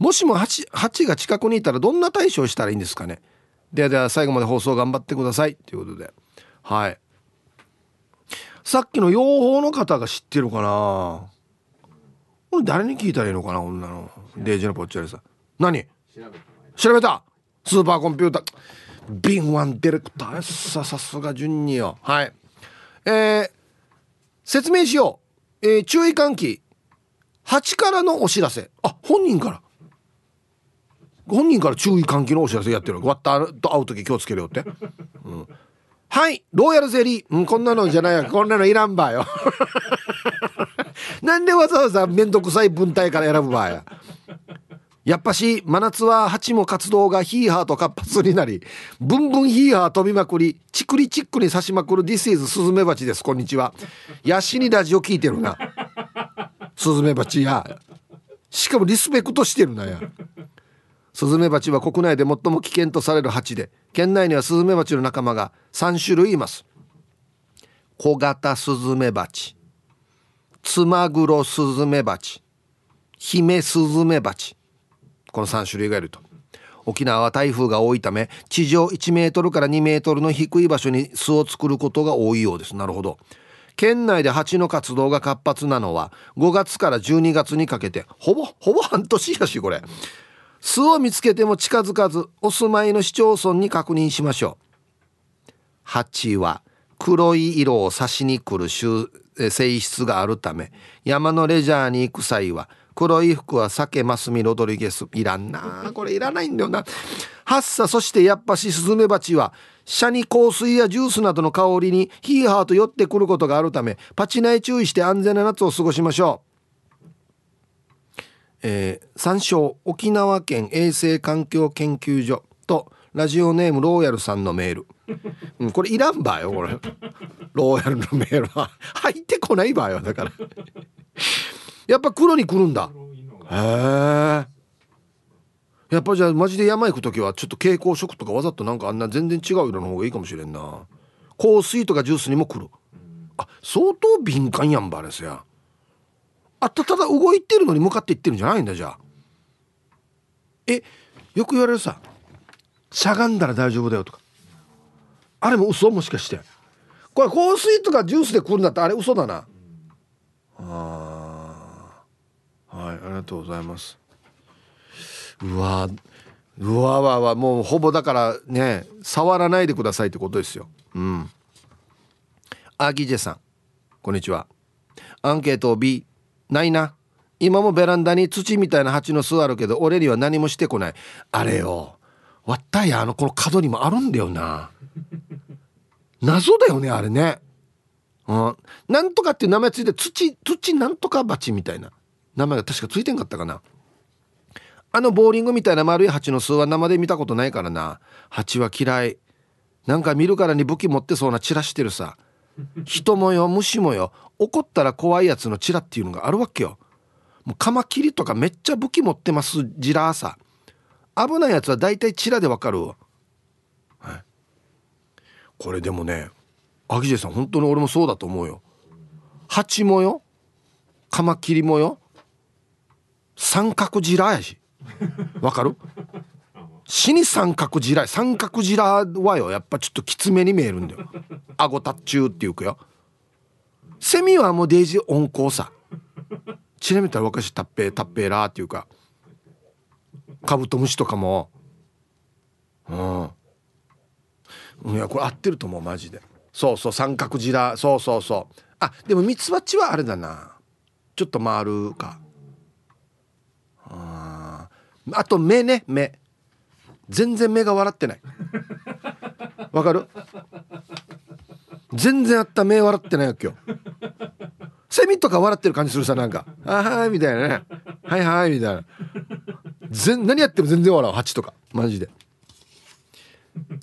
もしも蜂蜂が近くにいたらどんな対処をしたらいいんですかね。ではでは最後まで放送頑張ってください。ということで。はい。さっきの養蜂の方が知ってるかな。これ誰に聞いたらいいのかな女の。デイジのぽっちゃりさん。何？調べた。スーパーコンピューター。敏腕ディレクター。ささすが順によはい。えー、説明しよう、えー、注意喚起。8からのお知らせ。あ本人から。本人から注意喚起のお知らせやってる。割ったと会う時気をつけるよって、うん、はいローヤルゼリー、うん、こんなのじゃないよ。こんなのいらんばよ。なんでわざわざ面倒くさい文体から選ぶばや。やっぱし真夏は蜂も活動がヒーハーと活発になりブンブンヒーハー飛びまくりチクリチックに刺しまくる This is スズメバチです。こんにちは。ヤシにラジオ聞いてるな。スズメバチや。しかもリスペクトしてるなや。スズメバチは国内で最も危険とされる蜂で県内にはスズメバチの仲間が3種類います。小型スズメバチツマグロスズメバチヒメスズメバチこの3種類がいると。沖縄は台風が多いため地上1メートルから2メートルの低い場所に巣を作ることが多いようです。なるほど。県内で蜂の活動が活発なのは5月から12月にかけてほぼほぼ半年やしこれ。巣を見つけても近づかずお住まいの市町村に確認しましょう。蜂は黒い色を刺しに来る性質があるため山のレジャーに行く際は黒い服は酒マスミロドリゲス。いらんな。これいらないんだよな。ハッサそしてやっぱしスズメバチはシャニ香水やジュースなどの香りにヒーハーと寄ってくることがあるためパチナイ注意して安全な夏を過ごしましょう。えー、参照沖縄県衛生環境研究所とラジオネームローヤルさんのメール、うん、これいらんばよこれ。ローヤルのメールは。入ってこないばよだからやっぱ黒に来るんだ。へえやっぱじゃあマジで山行く時はちょっと蛍光色とかわざとなんかあんな全然違う色の方がいいかもしれんな。香水とかジュースにも来る。あ相当敏感やんばあれすや。あたただ動いてるのに向かっていってるんじゃないんだじゃあ。えよく言われるさ。しゃがんだら大丈夫だよとか。あれも嘘もしかして。これ香水とかジュースで来るんだったらあれ嘘だな。あはいありがとうございます。うわうわわわもうほぼだからね触らないでくださいってことですよ。うん。アギジェさん。こんにちは。アンケート B ないな。今もベランダに土みたいな蜂の巣あるけど俺には何もしてこない。あれよ。わったやあのこの角にもあるんだよな。謎だよねあれね。うん。なんとかっていう名前ついて土土なんとか鉢みたいな。名前が確かついてんかったかな。あのボーリングみたいな丸い蜂の巣は生で見たことないからな。蜂は嫌い。なんか見るからに武器持ってそうなチラしてるさ。人もよ虫もよ。怒ったら怖いやつのチラっていうのがあるわけよ。もうカマキリとかめっちゃ武器持ってますジラーさ。危ないやつは大体チラでわかるわ、これでもねアギジェさん本当に俺もそうだと思うよ。蜂もよ。カマキリもよ。三角ジラやし。わかる？死に三角ジラ三角ジラはよ。やっぱちょっときつめに見えるんだよ。顎タッチューっていうかよ。セミはもうデイジー温厚さ。ちなみにたら若しタッペータッペーラーっていうか。カブトムシとかも。うん。いやこれ合ってると思うマジで。そうそう三角ジラそうそうそう。あでもミツバチはあれだな。ちょっと回るか。ああと目ね目。全然目が笑ってない。わかる？全然あった目笑ってないよ今日セミとか笑ってる感じするさなんか「あはい」みたいなね「はいはい」みたいな。全何やっても全然笑う。蜂とか。マジで。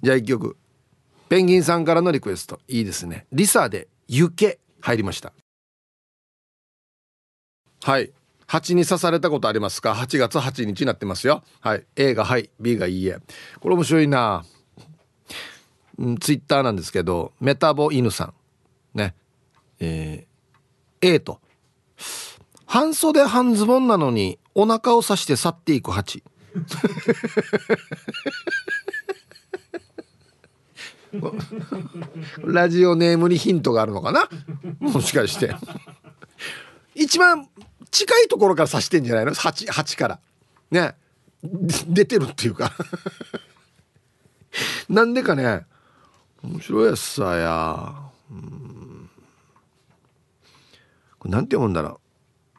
じゃあ一曲。ペンギンさんからのリクエスト。いいですね。リサで「行け」入りました。はい。蜂に刺されたことありますか？8月8日になってますよ。はい。A がはい B がいいえ。これ面白いな。うんツイッターなんですけどメタボ犬さん。ね。えー、A と。半袖半ズボンなのにお腹を刺して去っていく蜂。ラジオネームにヒントがあるのかな？もしかして。一番近いところから刺してんじゃないの？8, 8から。ね。出てるっていうか。なんでかね。面白いやつさや、うん、これなんて読むんだろう。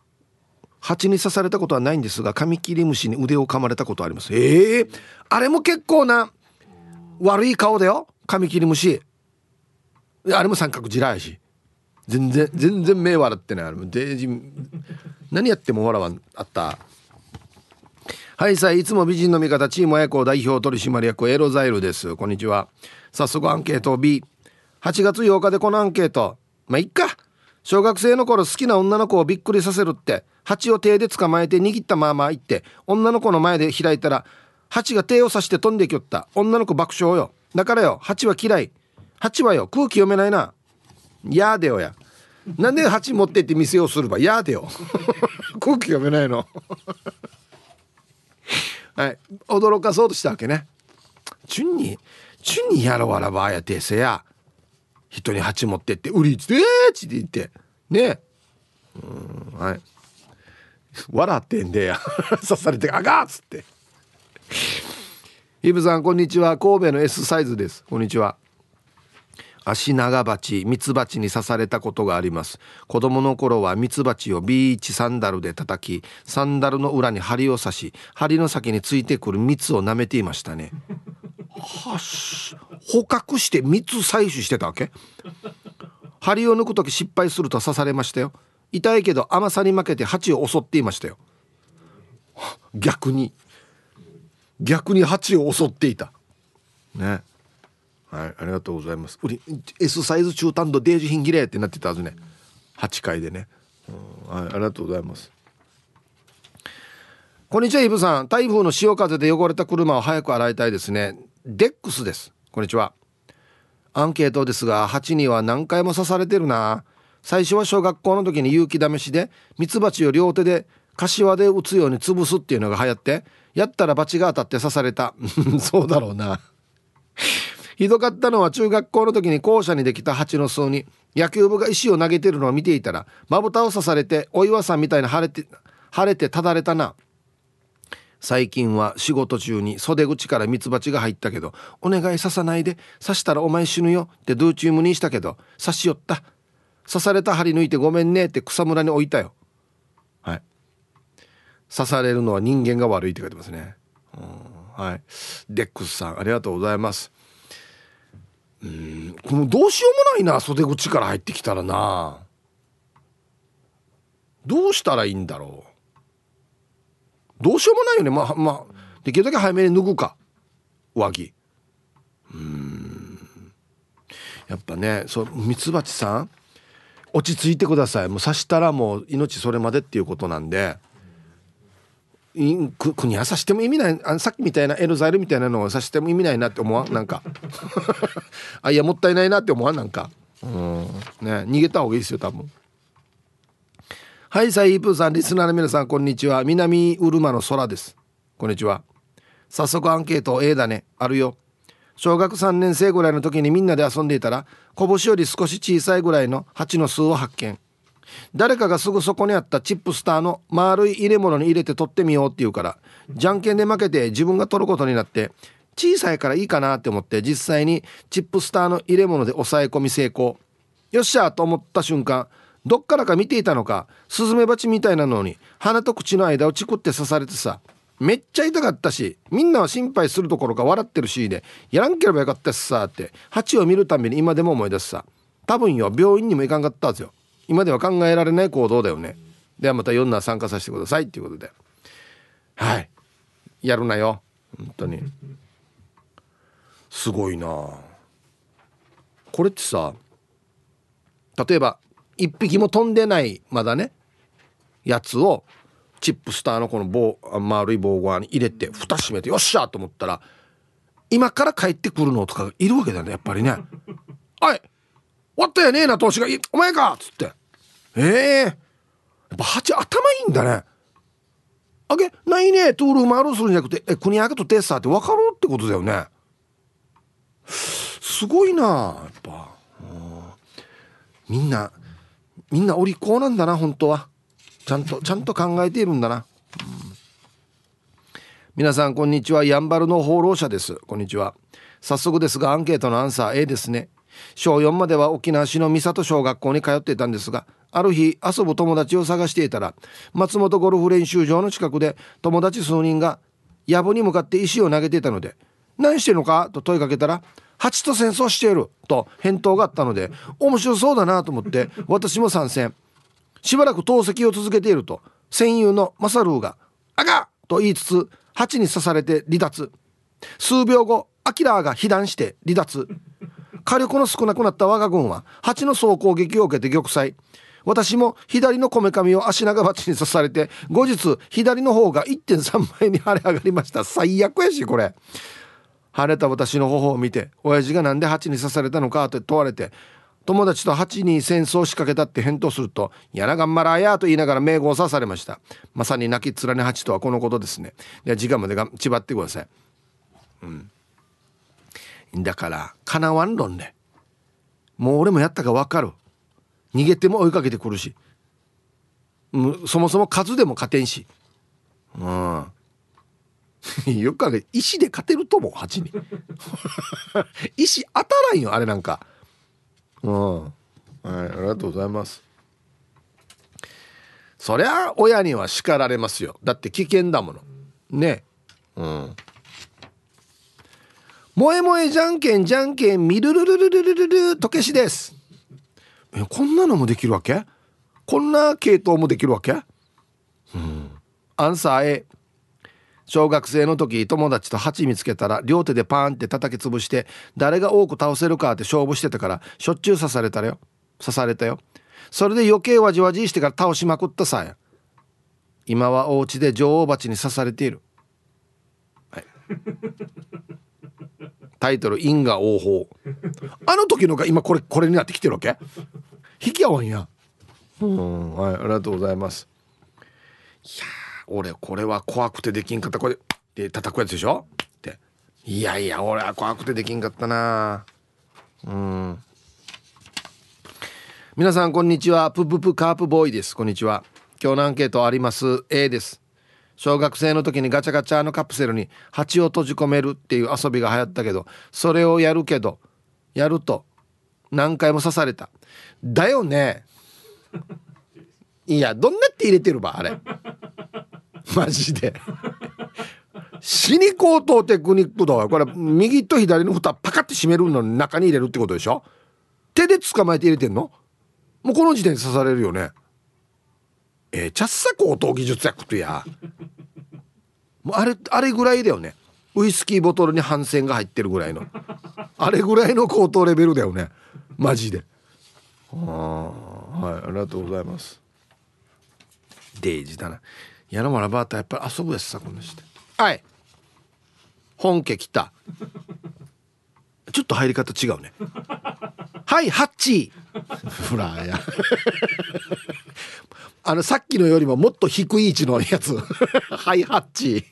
蜂に刺されたことはないんですがカミキリムシに腕を噛まれたことあります。ええー、あれも結構な悪い顔だよ。カミキリムシ。あれも三角地雷やし。全然全然目笑ってない。あれもデージ何やっても笑わんあった。はいさあいつも美人の味方チーム親子代表取締役エロザイルです。こんにちは。早速アンケート B8 月8日でこのアンケート。まあいっか。小学生の頃好きな女の子をびっくりさせるって蜂を手で捕まえて握ったまま行って女の子の前で開いたら蜂が手を刺して飛んできよった。女の子爆笑よ。だからよ蜂は嫌い。蜂はよ空気読めないな。やでよや。なんで蜂持ってって店をすればやでよ。空気読めないの。はい。驚かそうとしたわけね。チュンにチュンにやろわらばあやてせや人に蜂持ってって売りつってえーちって言って。ね。うんはい。笑ってんでや。刺されてあがっつって。イブさんこんにちは。神戸の S サイズです。こんにちは。足長鉢ミツバチに刺されたことがあります。子供の頃はミツバチをビーチサンダルで叩きサンダルの裏に針を刺し針の先についてくる蜜を舐めていましたね。はし捕獲して蜜採取してたわけ？針を抜く時失敗すると刺されましたよ。痛いけど甘さに負けて蜂を襲っていましたよ。逆に。逆に蜂を襲っていた。ね。はいありがとうございます。売り S サイズ中短度デージ品切れってなってたはずね。8回でね、うん、はいありがとうございます。こんにちはイブさん。台風の潮風で汚れた車を早く洗いたいですね。デックスです。こんにちは。アンケートですが蜂には何回も刺されてるな。最初は小学校の時に勇気試しでミツバチを両手で柏で打つように潰すっていうのが流行ってやったらバチが当たって刺された。そうだろうな。ひどかったのは中学校の時に校舎にできた蜂の巣に野球部が石を投げてるのを見ていたらまぶたを刺されてお岩さんみたいな腫れて腫れてただれたな。最近は仕事中に袖口からミツバチが入ったけど「お願い刺さないで刺したらお前死ぬよ」ってドゥーチームにしたけど刺しよった。刺された針抜いてごめんねって草むらに置いたよ。はい。刺されるのは人間が悪いって書いてますね。うん。はい。デックスさんありがとうございます。うん。このどうしようもないな袖口から入ってきたらな。どうしたらいいんだろう。どうしようもないよね。まあまあできるだけ早めに脱ぐか。上着うん。やっぱねそうミツバチさん落ち着いてください。もう刺したらもう命それまでっていうことなんで。国は刺しても意味ないあさっきみたいなエルザイルみたいなのを刺しても意味ないなって思わん？なんか。あいやもったいないなって思わん？なんか。うん。ね。逃げた方がいいですよ多分。はいサイープーさんリスナーの皆さんこんにちは。南うるまの空です。こんにちは。早速アンケート A だね。あるよ。小学3年生ぐらいの時にみんなで遊んでいたら拳より少し小さいぐらいの蜂の巣を発見。誰かがすぐそこにあったチップスターの丸い入れ物に入れて取ってみようって言うからじゃんけんで負けて自分が取ることになって小さいからいいかなって思って実際にチップスターの入れ物で抑え込み成功。よっしゃと思った瞬間どっからか見ていたのかスズメバチみたいなのに鼻と口の間をチクって刺されてさめっちゃ痛かったしみんなは心配するどころか笑ってるしでやらんければよかったしさって蜂を見るたびに今でも思い出すさ。多分よ病院にも行かんかったんですよ。今では考えられない行動だよね。ではまた4な参加させてくださいっていうことで。はい。やるなよ。本当に。すごいな。これってさ例えば1匹も飛んでないまだねやつをチップスターのこの棒丸い棒側に入れて蓋閉めてよっしゃと思ったら今から帰ってくるのとかいるわけだねやっぱりね「はい終わったよねえな投資が。お前か!」っつって。ええ。ー、やっぱ蜂頭いいんだね。あげないね。トゥール丸するんじゃなくてえ国開けとテッサーって分かるってことだよね。すごいなやっぱ。みんなみんなお利口なんだな本当は。ちゃんとちゃんと考えているんだな、うん、皆さんこんにちは。やんばるの放浪者です。こんにちは。早速ですがアンケートのアンサー A ですね。小4までは沖縄市の三郷小学校に通っていたんですがある日遊ぶ友達を探していたら松本ゴルフ練習場の近くで友達数人が藪に向かって石を投げていたので「何してるのか?」と問いかけたら「蜂と戦争している」と返答があったので面白そうだなと思って私も参戦しばらく投石を続けていると戦友のマサルーが「あか!」と言いつつ蜂に刺されて離脱数秒後アキラーが被弾して離脱火力の少なくなった我が軍は蜂の総攻撃を受けて玉砕。私も左のこめかみを足長鉢に刺されて後日左の方が1.3倍に腫れ上がりました。最悪やしこれ。腫れた私の頬を見て親父が何で蜂に刺されたのかと問われて友達と蜂に戦争を仕掛けたって返答すると「やながんまらや」と言いながら名号を刺されました。まさに泣きっ面蜂とはこのことですね。で時間までがちばってください。うん。だからかなわん論ねもう俺もやったか分かる。逃げても追いかけてくるし。そもそも数でも勝てんし。うん。よく考え石で勝てると思う8に。石当たらんよあれなんか。うん。はいありがとうございます。そりゃ親には叱られますよ。だって危険だもの。ね。うん。萌え萌えじゃんけんじゃんけんみるるるるるるるるとけしです。えこんなのもできるわけ？こんな系統もできるわけ？うん。アンサー A 小学生の時友達と蜂見つけたら両手でパーンって叩き潰して誰が多く倒せるかって勝負してたからしょっちゅう刺されたよ。刺されたよ。それで余計わじわじしてから倒しまくったさ今はお家で女王蜂に刺されている、はい、タイトル「因果応報」あの時のが今これこれになってきてるわけ？引き合わんやうんはいありがとうございます。いや俺これは怖くてできんかった。これで叩くやつでしょ？って。いやいや俺は怖くてできんかったな。うん。皆さんこんにちは。プププカープボーイです。こんにちは。今日のアンケートあります。A です。小学生の時にガチャガチャのカプセルに蜂を閉じ込めるっていう遊びが流行ったけどそれをやるけどやると何回も刺された。だよね。いやどんなって入れてるばあれ。マジで。死に高等テクニックだわ。これ右と左の蓋パカって閉めるのに中に入れるってことでしょ。手で捕まえて入れてんの？もうこの時点で刺されるよね。えー、チャッサ高等技術やことや。もうあれあれぐらいだよね。ウイスキーボトルに反戦が入ってるぐらいの。あれぐらいの高等レベルだよね。マジで。あはいありがとうございます。デイジだな。やらまらばーたやっぱり遊ぶやつさこの人。はい。本家来た。ちょっと入り方違うね。はいハッチー。ほらや。あのさっきのよりももっと低い位置のやつ。はいハッチ。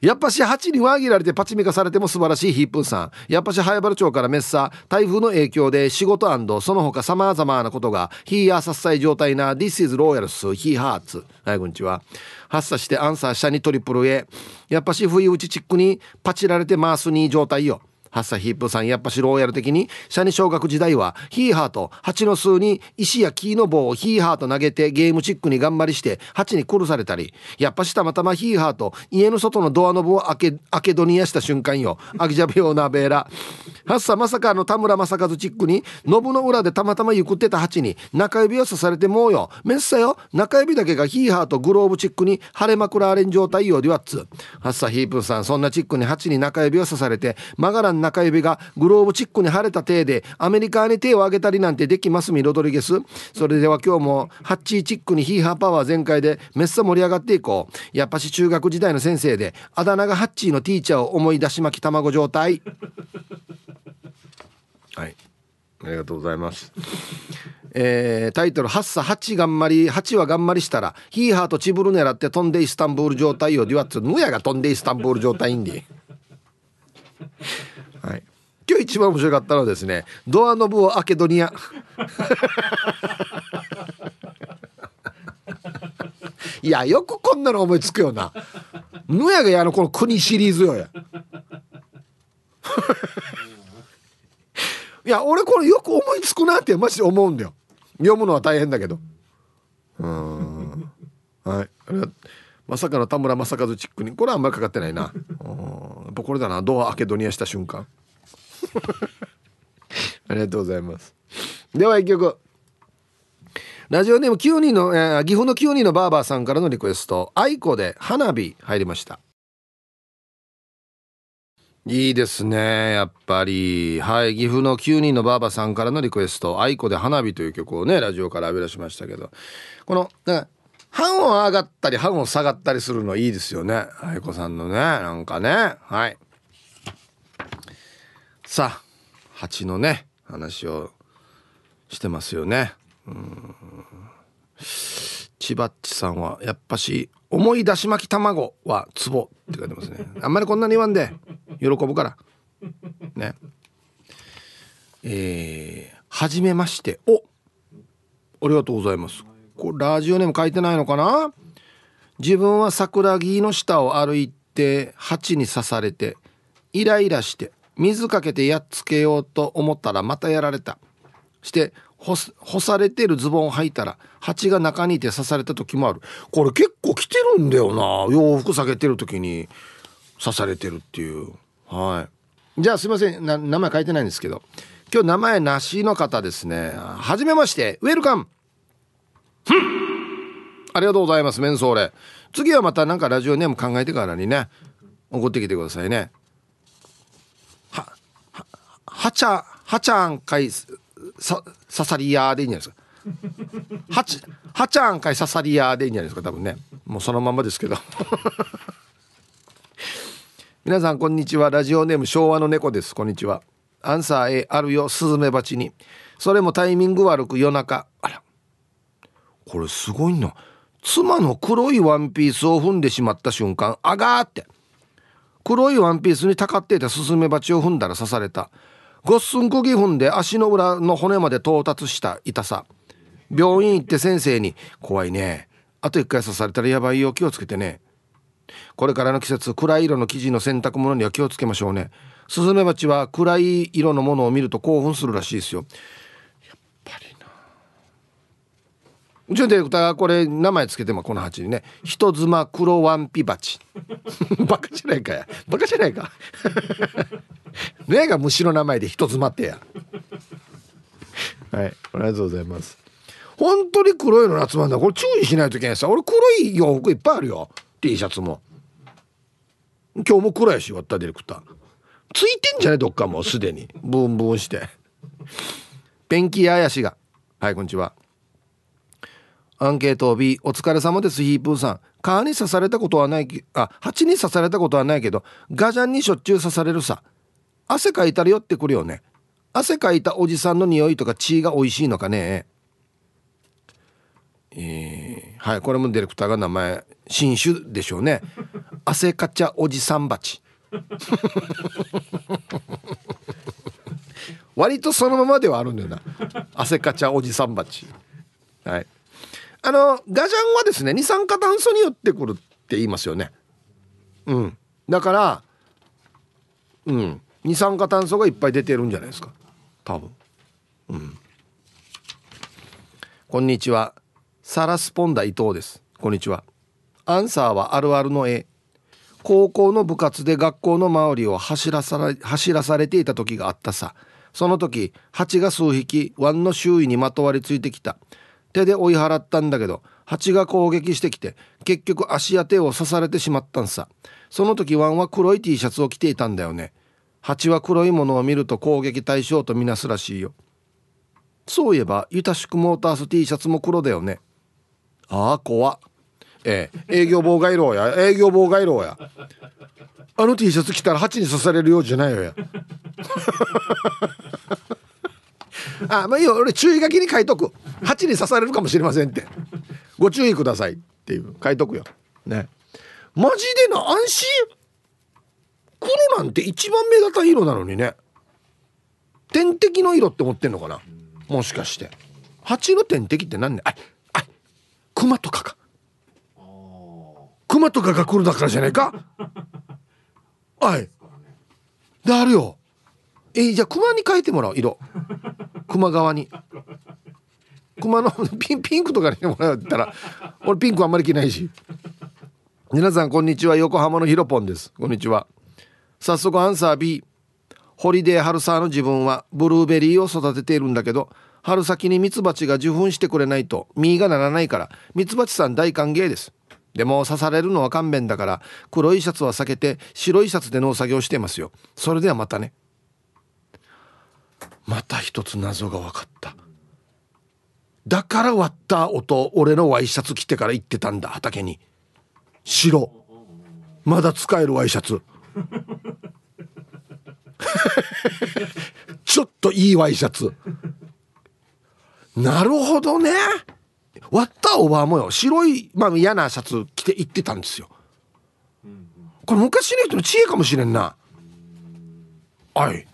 やっぱし8に輪切られてパチミカされても素晴らしいヒップンさん。やっぱし早原町からメッサ台風の影響で仕事その他様々なことがヒーアーサッサイ状態な This is Royals ヒーハーツはいこんにちは。発作してアンサー下にトリプル A やっぱし不意打ちチックにパチられて回すに状態よ。ハッサヒップさんやっぱしローヤル的にシャニ小学時代はヒーハーと蜂の巣に石や木の棒をヒーハーと投げてゲームチックに頑張りして蜂に殺されたり。やっぱしたまたまヒーハーと家の外のドアノブを開け開けドニアした瞬間よ。アギジャベオナベーラハッサまさかの田村正和チックにノブの裏でたまたまゆくってた蜂に中指を刺されてもうよ。めっさよ。中指だけがヒーハーとグローブチックに腫れまくられん状態よ。ではっつ。ハッサヒープさんそんなチックに蜂に中指を刺されて曲がらん中指がグローブチックに腫れた体でアメリカに手を挙げたりなんてできますミロドリゲス。それでは今日もハッチーチックにヒーハーパワー全開でめっさ盛り上がっていこう。やっぱし中学時代の先生であだ名がハッチーのティーチャーを思い出し巻き卵状態。はい。ありがとうございます。えー、タイトル「ハッサ8頑張り8は頑張りしたらヒーハーとチブル狙って飛んでイスタンブール状態よ。デュアッツヌヤが飛んでイスタンブール状態んではい今日一番面白かったのはですねドアノブを開けドニアいやよくこんなの思いつくよな。ぬやがやのこの国シリーズよや。いや俺これよく思いつくなってマジで思うんだよ。読むのは大変だけど。うん。はい。まさかの田村正和チックに。これはあんまりかかってないな。やっぱこれだな。ドア開けドニアした瞬間。ありがとうございます。では一曲。ラジオネーム9人の、えー、岐阜の9人のバーバーさんからのリクエスト。愛子で花火入りました。いいですねやっぱり。はい岐阜の9人のばあばさんからのリクエスト「愛子で花火」という曲をねラジオから浴び出しましたけど。この半音上がったり半音下がったりするのいいですよね。愛子さんのねなんかね。はい。さあ蜂のね話をしてますよね。うん。千葉っちさんはやっぱし思い出し巻き卵はツボって書いてますね。あんまりこんなに言わんで喜ぶから。ね。えー、はじめまして。おありがとうございます。これラジオネーム書いてないのかな？自分は桜木の下を歩いて蜂に刺されてイライラして水かけてやっつけようと思ったらまたやられた。して干されてるズボンを履いたら蜂が中にいて刺された時もある。これ結構来てるんだよな。洋服下げてる時に刺されてるっていう。はい。じゃあすいません。名前書いてないんですけど。今日名前なしの方ですね。はじめまして。ウェルカムありがとうございます。メンソーレ。次はまたなんかラジオネーム考えてからにね送ってきてくださいね。はちゃはちゃんかいさ刺さり屋でいいんじゃないですか。はちはちゃんかい刺さり屋でいいんじゃないですか多分ね。もうそのままですけど。皆さんこんにちは。ラジオネーム昭和の猫です。こんにちは。アンサー A あるよスズメバチに。それもタイミング悪く夜中。あら。これすごいな。妻の黒いワンピースを踏んでしまった瞬間あがーって。黒いワンピースにたかっていたスズメバチを踏んだら刺された。ごっすん釘踏んで足の裏の骨まで到達した痛さ。病院行って先生に「怖いね。あと1回刺されたらやばいよ気をつけてね」これからの季節暗い色の生地の洗濯物には気をつけましょうね。スズメバチは暗い色のものを見ると興奮するらしいですよやっぱりなうちのディレクターがこれ名前つけてもこの鉢にね。人妻黒ワンピバチ バカじゃないかや。バカじゃないか。ねえが虫の名前で人妻ってや。はい。ありがとうございます。本当に黒いの集まるんだ。これ注意しないといけないさ俺黒い洋服いっぱいあるよ。T シャツも。今日も暗いし割ったディレクター。ついてんじゃねどっかもうすでに。ブンブンして。ペンキややしが。はいこんにちは。アンケート B お疲れ様ですヒープーさん。蚊に刺されたことはないあ蜂に刺されたことはないけどガジャンにしょっちゅう刺されるさ。汗かいたら寄ってくるよね。汗かいたおじさんの匂いとか血が美味しいのかね。えー、はいこれもディレクターが名前新種でしょうね。汗かちゃおじさん鉢 割とそのままではあるんだよな。汗かちゃおじさん鉢はい。あのガジャンはですね二酸化炭素によってくるって言いますよね。うん。だからうん。二酸化炭素がいっぱい出てるんじゃないですか。多分。うん。こんにちは。サラスポンダ伊藤です。こんにちは。アンサーはあるあるの絵高校の部活で学校の周りを走らされ走らされていた時があったさ。その時蜂が数匹湾の周囲にまとわりついてきた。手で追い払ったんだけど蜂が攻撃してきて結局足や手を刺されてしまったんさ。その時ワンは黒い T シャツを着ていたんだよね。蜂は黒いものを見ると攻撃対象とみなすらしいよ。そういえばユタシクモータース T シャツも黒だよね。ああ怖ええ営業妨害牢や。営業妨害牢や。あの T シャツ着たら蜂に刺されるようじゃないよや。あまあいいよ俺注意書きに書いとく。蜂に刺されるかもしれませんって。ご注意くださいっていう。書いとくよ。ね。マジでな安心。黒なんて一番目立た色なのにね。天敵の色って思ってんのかな。もしかして。蜂の天敵って何ねああ熊とかか。熊とかが来るだからじゃないか。はい。であるよ。えじゃあ熊に変えてもらう色。熊側に。熊のピンピンクとかにもらったら俺ピンクあんまり着ないし。皆さんこんにちは。横浜のヒロポンです。こんにちは。早速アンサー B ホリデー春沢の自分はブルーベリーを育てているんだけど春先にミツバチが受粉してくれないと実がならないからミツバチさん大歓迎です。でも刺されるのは勘弁だから黒いシャツは避けて白いシャツで農作業してますよ。それではまたね。また一つ謎が分かった。だから割った音俺のワイシャツ着てから行ってたんだ畑に。白。まだ使えるワイシャツ。ちょっといいワイシャツ。なるほどね。割ったおばあもよ白い、まあ、嫌なシャツ着て行ってたんですよ。これ昔の人の知恵かもしれんな。はい。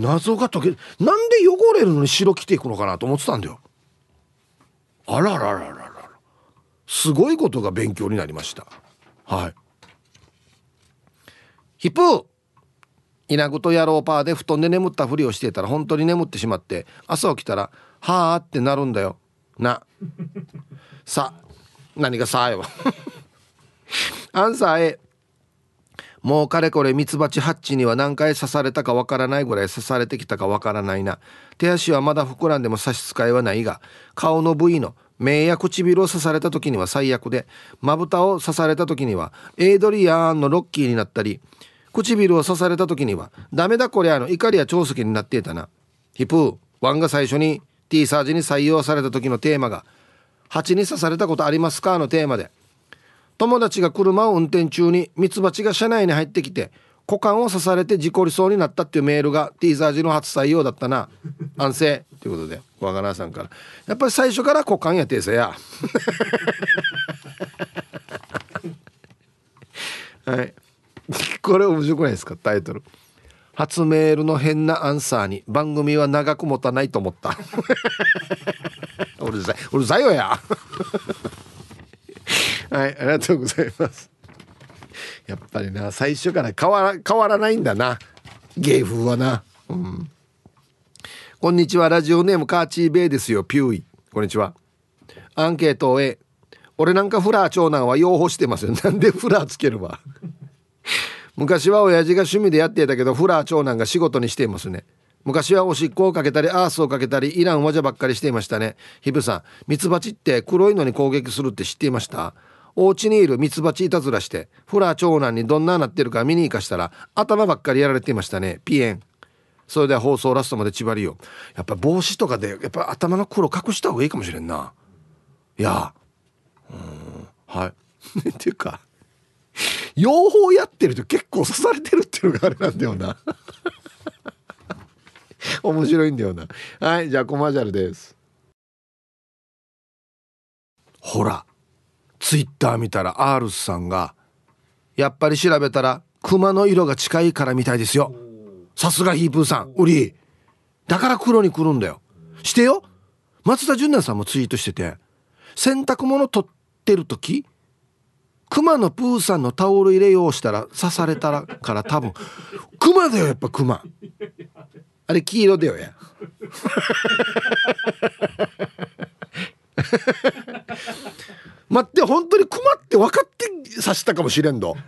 謎が解けなんで汚れるのに白着ていくのかなと思ってたんだよ。あらららららすごいことが勉強になりました。はい。ヒップ稲子と野郎パーで布団で眠ったふりをしていたら本当に眠ってしまって朝起きたら「はあ」ってなるんだよ。な。さ。何がさあよ。アンサー A もうかれこれミツバチハッチには何回刺されたかわからないぐらい刺されてきたかわからないな手足はまだ膨らんでも差し支えはないが顔の部位の目や唇を刺された時には最悪でまぶたを刺された時にはエイドリアンのロッキーになったり唇を刺された時にはダメだこりゃの怒りや長石になっていたなヒプーワンが最初に T サージに採用された時のテーマが「蜂に刺されたことありますか?」のテーマで友達が車を運転中にミツバチが車内に入ってきて股間を刺されて事故りそうになったっていうメールが T サージの初採用だったな。安静。ということでわがなさんから。やっぱり最初から股間やてさや。はい。これ面白くないですか？タイトル。初メールの変なアンサーに番組は長く持たないと思った。うるさいうるさいよやはいありがとうございます。やっぱりな最初から変わら変わらないんだな。芸風はな。うん。こんにちはラジオネームカーチーベイですよ。ピューイ。こんにちは。アンケートを A 俺なんかフラー長男は養蜂してますよ。なんでフラーつけるわ。昔は親父が趣味でやっていたけどフラー長男が仕事にしていますね。昔はおしっこをかけたりアースをかけたりイランわじゃばっかりしていましたね。ヒブさんミツバチって黒いのに攻撃するって知っていました？お家にいるミツバチいたずらしてフラ長男にどんななってるか見に行かしたら頭ばっかりやられていましたね。ピエン。それでは放送ラストまで縛りよやっぱ帽子とかでやっぱ頭の黒隠した方がいいかもしれんな。いや。うん。はい。っていうか養蜂やってると結構刺されてるっていうのがあれなんだよな。面白いんだよな。はいじゃあコマーシャルです。ほら。ツイッター見たら R さんがやっぱり調べたら熊の色が近いからみたいですよ。さすがヒープーさん。ウリだから黒に来るんだよ。してよ。松田純奈さんもツイートしてて洗濯物取ってる時熊のプーさんのタオル入れようしたら刺されたらから多分熊だよやっぱ熊。あれ黄色だよや。待って本当に熊って分かって刺したかもしれんど。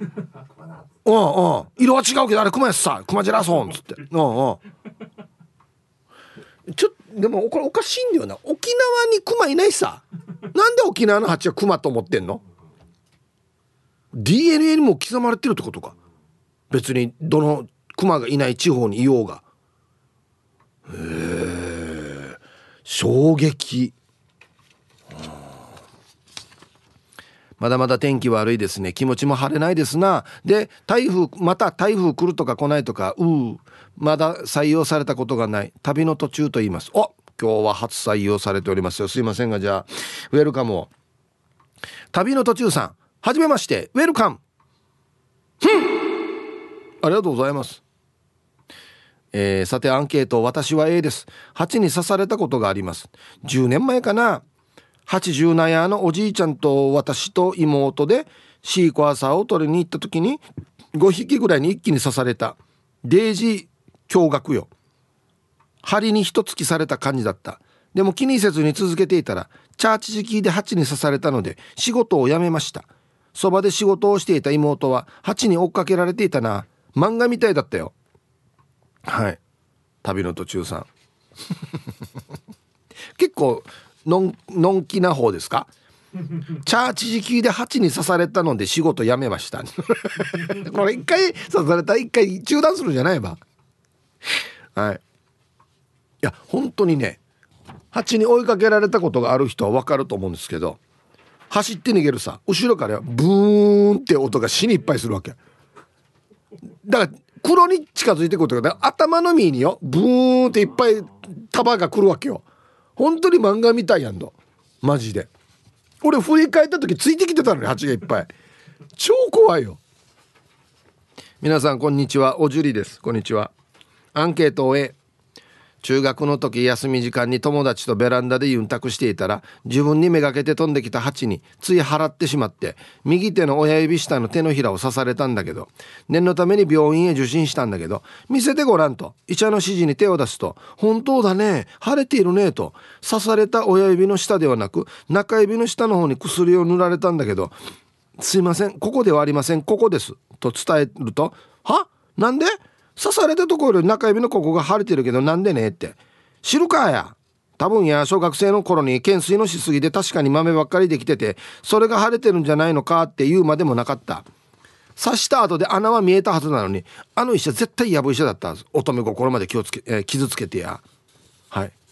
うんうん。色は違うけどあれ熊やさ。熊じらそうっつって。うんうん。ちょでもこれおかしいんだよな。沖縄に熊いないさ。なんで沖縄の蜂は熊と思ってんの？DNA にも刻まれてるってことか。別にどのクマがいない地方にいようが。へえ衝撃まだまだ天気悪いですね。気持ちも晴れないですな。で台風また台風来るとか来ないとかうー。まだ採用されたことがない。旅の途中と言います。お今日は初採用されておりますよ。すいませんがじゃあウェルカムを。旅の途中さんはじめまして、ウェルカム。ありがとうございます。えー、さてアンケート。私は A です。蜂に刺されたことがあります。10年前かな。80ナヤのおじいちゃんと私と妹でシークワーサーを取りに行った時に5匹ぐらいに一気に刺されたデージー驚愕よ。針に一突きされた感じだった。でも気にせずに続けていたらチャーチ時期で蜂に刺されたので仕事を辞めました。そばで仕事をしていた妹は蜂に追っかけられていたな。漫画みたいだったよ。はい。旅の途中さん。結構のんのんきな方ですか？チャーチ時期で蜂に刺されたので仕事辞めました。これ一回刺された一回中断するじゃないばはい。いや本当にね蜂に追いかけられたことがある人は分かると思うんですけど走って逃げるさ後ろからブーンって音が死にいっぱいするわけ。だから黒に近づいてくるってこと頭の身によブーンっていっぱい束が来るわけよ。本当に漫画みたいやんのマジで。俺振り返った時ついてきてたのに蜂がいっぱい。超怖いよ。皆さんこんにちは。おじゅりです。こんにちは。アンケートを終え中学の時休み時間に友達とベランダでユンタクしていたら自分にめがけて飛んできた蜂につい払ってしまって右手の親指下の手のひらを刺されたんだけど念のために病院へ受診したんだけど見せてごらんと医者の指示に手を出すと本当だね腫れているねと刺された親指の下ではなく中指の下の方に薬を塗られたんだけどすいませんここではありませんここですと伝えるとは？なんで？刺されたところより中指のここが腫れてるけどなんでねって。知るかや。多分や小学生の頃に懸垂のしすぎで確かに豆ばっかりできててそれが腫れてるんじゃないのかって言うまでもなかった。刺した後で穴は見えたはずなのにあの医者絶対やぶ医者だった乙女心まで気をつけ、えー、傷つけてや。はい。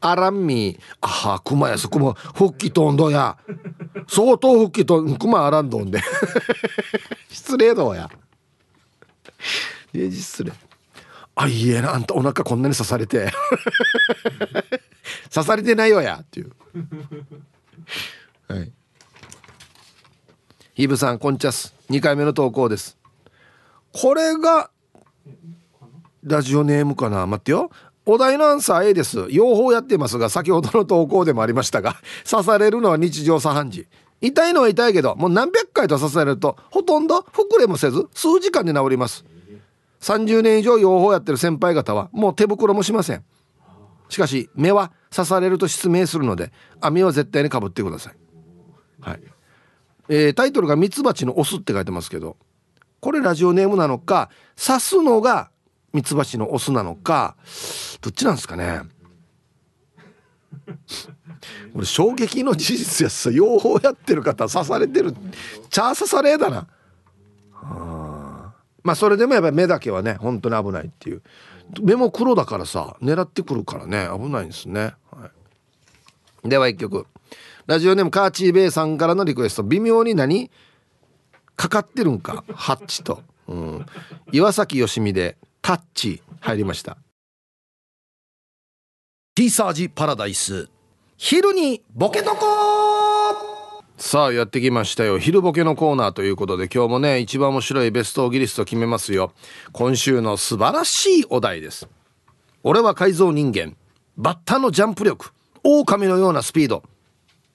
アランミー。あは熊やそこも復帰とんどや。相当復帰と熊あらんどんで。失礼どうや。失礼。あいえなあんたお腹こんなに刺されて。刺されてないよや。っていう。はい。ヒブさんこんちゃす。2回目の投稿です。これがラジオネームかな？待ってよ。お題のアンサー A です。養蜂やってますが先ほどの投稿でもありましたが 刺されるのは日常茶飯事。痛いのは痛いけどもう何百回と刺されるとほとんど膨れもせず数時間で治ります。30年以上養蜂やってる先輩方はもう手袋もしません。しかし目は刺されると失明するので網は絶対にかぶってください。はい。えー、タイトルが「ミツバチのオス」って書いてますけどこれラジオネームなのか刺すのがミツバチのオスなのかどっちなんですかね。俺衝撃の事実やさ養蜂やってる方刺されてる。チャー刺されだな。あまあそれでもやっぱり目だけはね本当に危ないっていう。目も黒だからさ狙ってくるからね危ないんですね、はい、では一曲。ラジオネームカーチーベイさんからのリクエスト。微妙に何？かかってるんか？ハッチと、うん、岩崎よしみで。タッチ入りました。ティーサージパラダイス。昼にボケとこさあやってきましたよ。昼ボケのコーナーということで今日もね一番面白いベストオギリスト決めますよ。今週の素晴らしいお題です。俺は改造人間。バッタのジャンプ力。狼のようなスピード。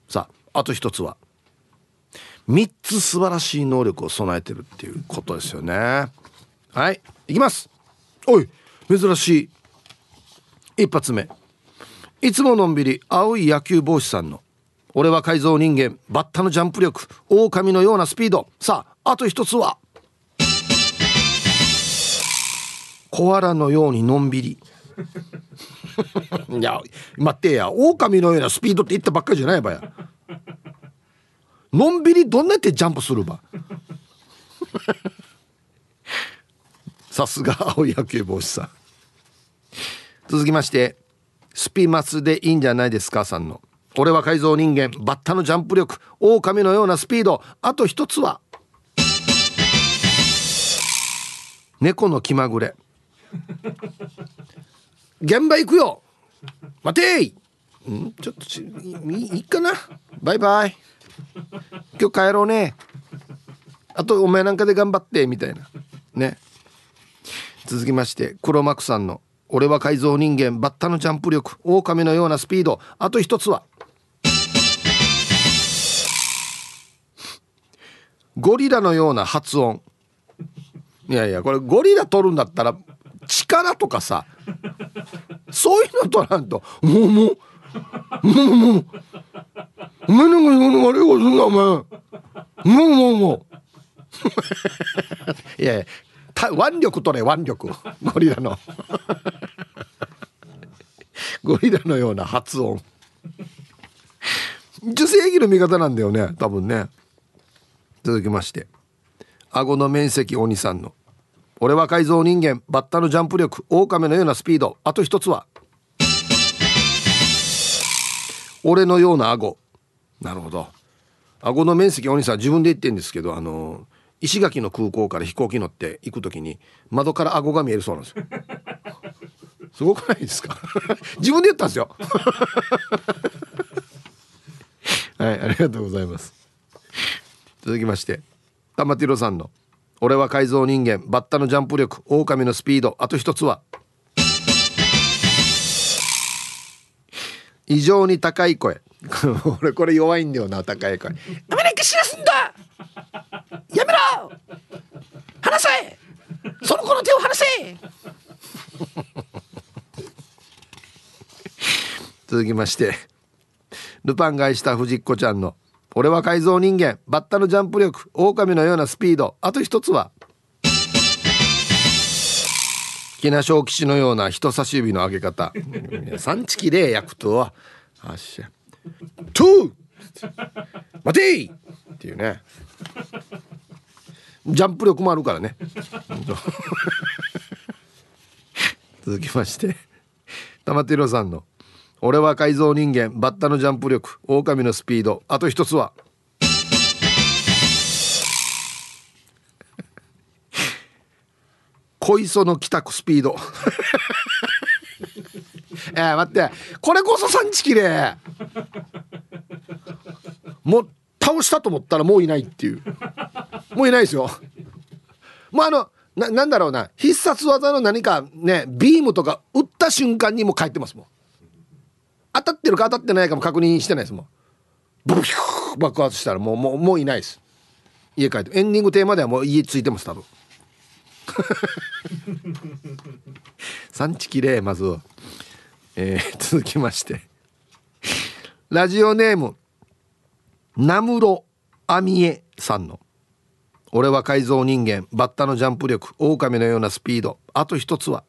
さああと一つは。3つ素晴らしい能力を備えてるっていうことですよね。はいいきます。おい珍しい。一発目。いつものんびり青い野球帽子さんの。俺は改造人間バッタのジャンプ力狼のようなスピード。さああと一つは。コアラのようにのんびり。いや待ってや。狼のようなスピードって言ったばっかりじゃないばや。のんびりどんなってジャンプするば。さすが青い野球帽子さん。続きましてスピマスでいいんじゃないですかさんの。俺は改造人間バッタのジャンプ力狼のようなスピード。あと一つは猫の気まぐれ。現場行くよ。待てい。ん？ちょっとちいいかな。バイバイ。今日帰ろうね。あとお前なんかで頑張ってみたいな。ね。続きまして黒幕さんの「俺は改造人間バッタのジャンプ力狼のようなスピード。あと一つは」ゴリラのような発音。いやいやこれゴリラ取るんだったら力とかさそういうの取らんともうもうもうもうお前なんか悪いことすんなお前。もうもうも。う いやいや腕力取れ腕力。ゴリラの。ゴリラのような発音。女性義の味方なんだよね多分ね。続きまして。顎の面積鬼さんの「俺は改造人間バッタのジャンプ力狼のようなスピード。あと一つは。俺のような顎。なるほど。顎の面積鬼さん自分で言ってんですけどあの石垣の空港から飛行機乗って行く時に窓から顎が見えるそうなんですよ。すごくないですか？自分で言ったんですよ。はいありがとうございます。続きまして玉ティロさんの「俺は改造人間バッタのジャンプ力狼のスピードあと一つは」異常に高い声。俺これ弱いんだよな高い声「アメリカ知らすんだやめろ離せその子の手を離せ!」続きましてルパンがした藤子ちゃんの「俺は改造人間バッタのジャンプ力狼のようなスピードあと一つは」木梨小吉のような人差し指の上げ方三チキで焼くとはあっしゃ「トゥー待て!」っていうね。ジャンプ力もあるからね。続きまして玉手さんの俺は改造人間バッタのジャンプ力狼のスピード。あと一つは？小磯の帰宅スピード。えー、待って。これこそ産地きれ。もう倒したと思ったらもういないっていう。もういないですよ。もうあのななんだろうな。必殺技の何かねビームとか打った瞬間にもう帰ってますもん。当たってるか当たってないかも確認してないですもん。ブヒュー爆発したらもうもうもういないです。家帰って。エンディングテーマではもう家ついてます多分。産地きれいまずえー、続きまして。ラジオネームナムロアミエさんの「俺は改造人間バッタのジャンプ力狼のようなスピード。あと一つは」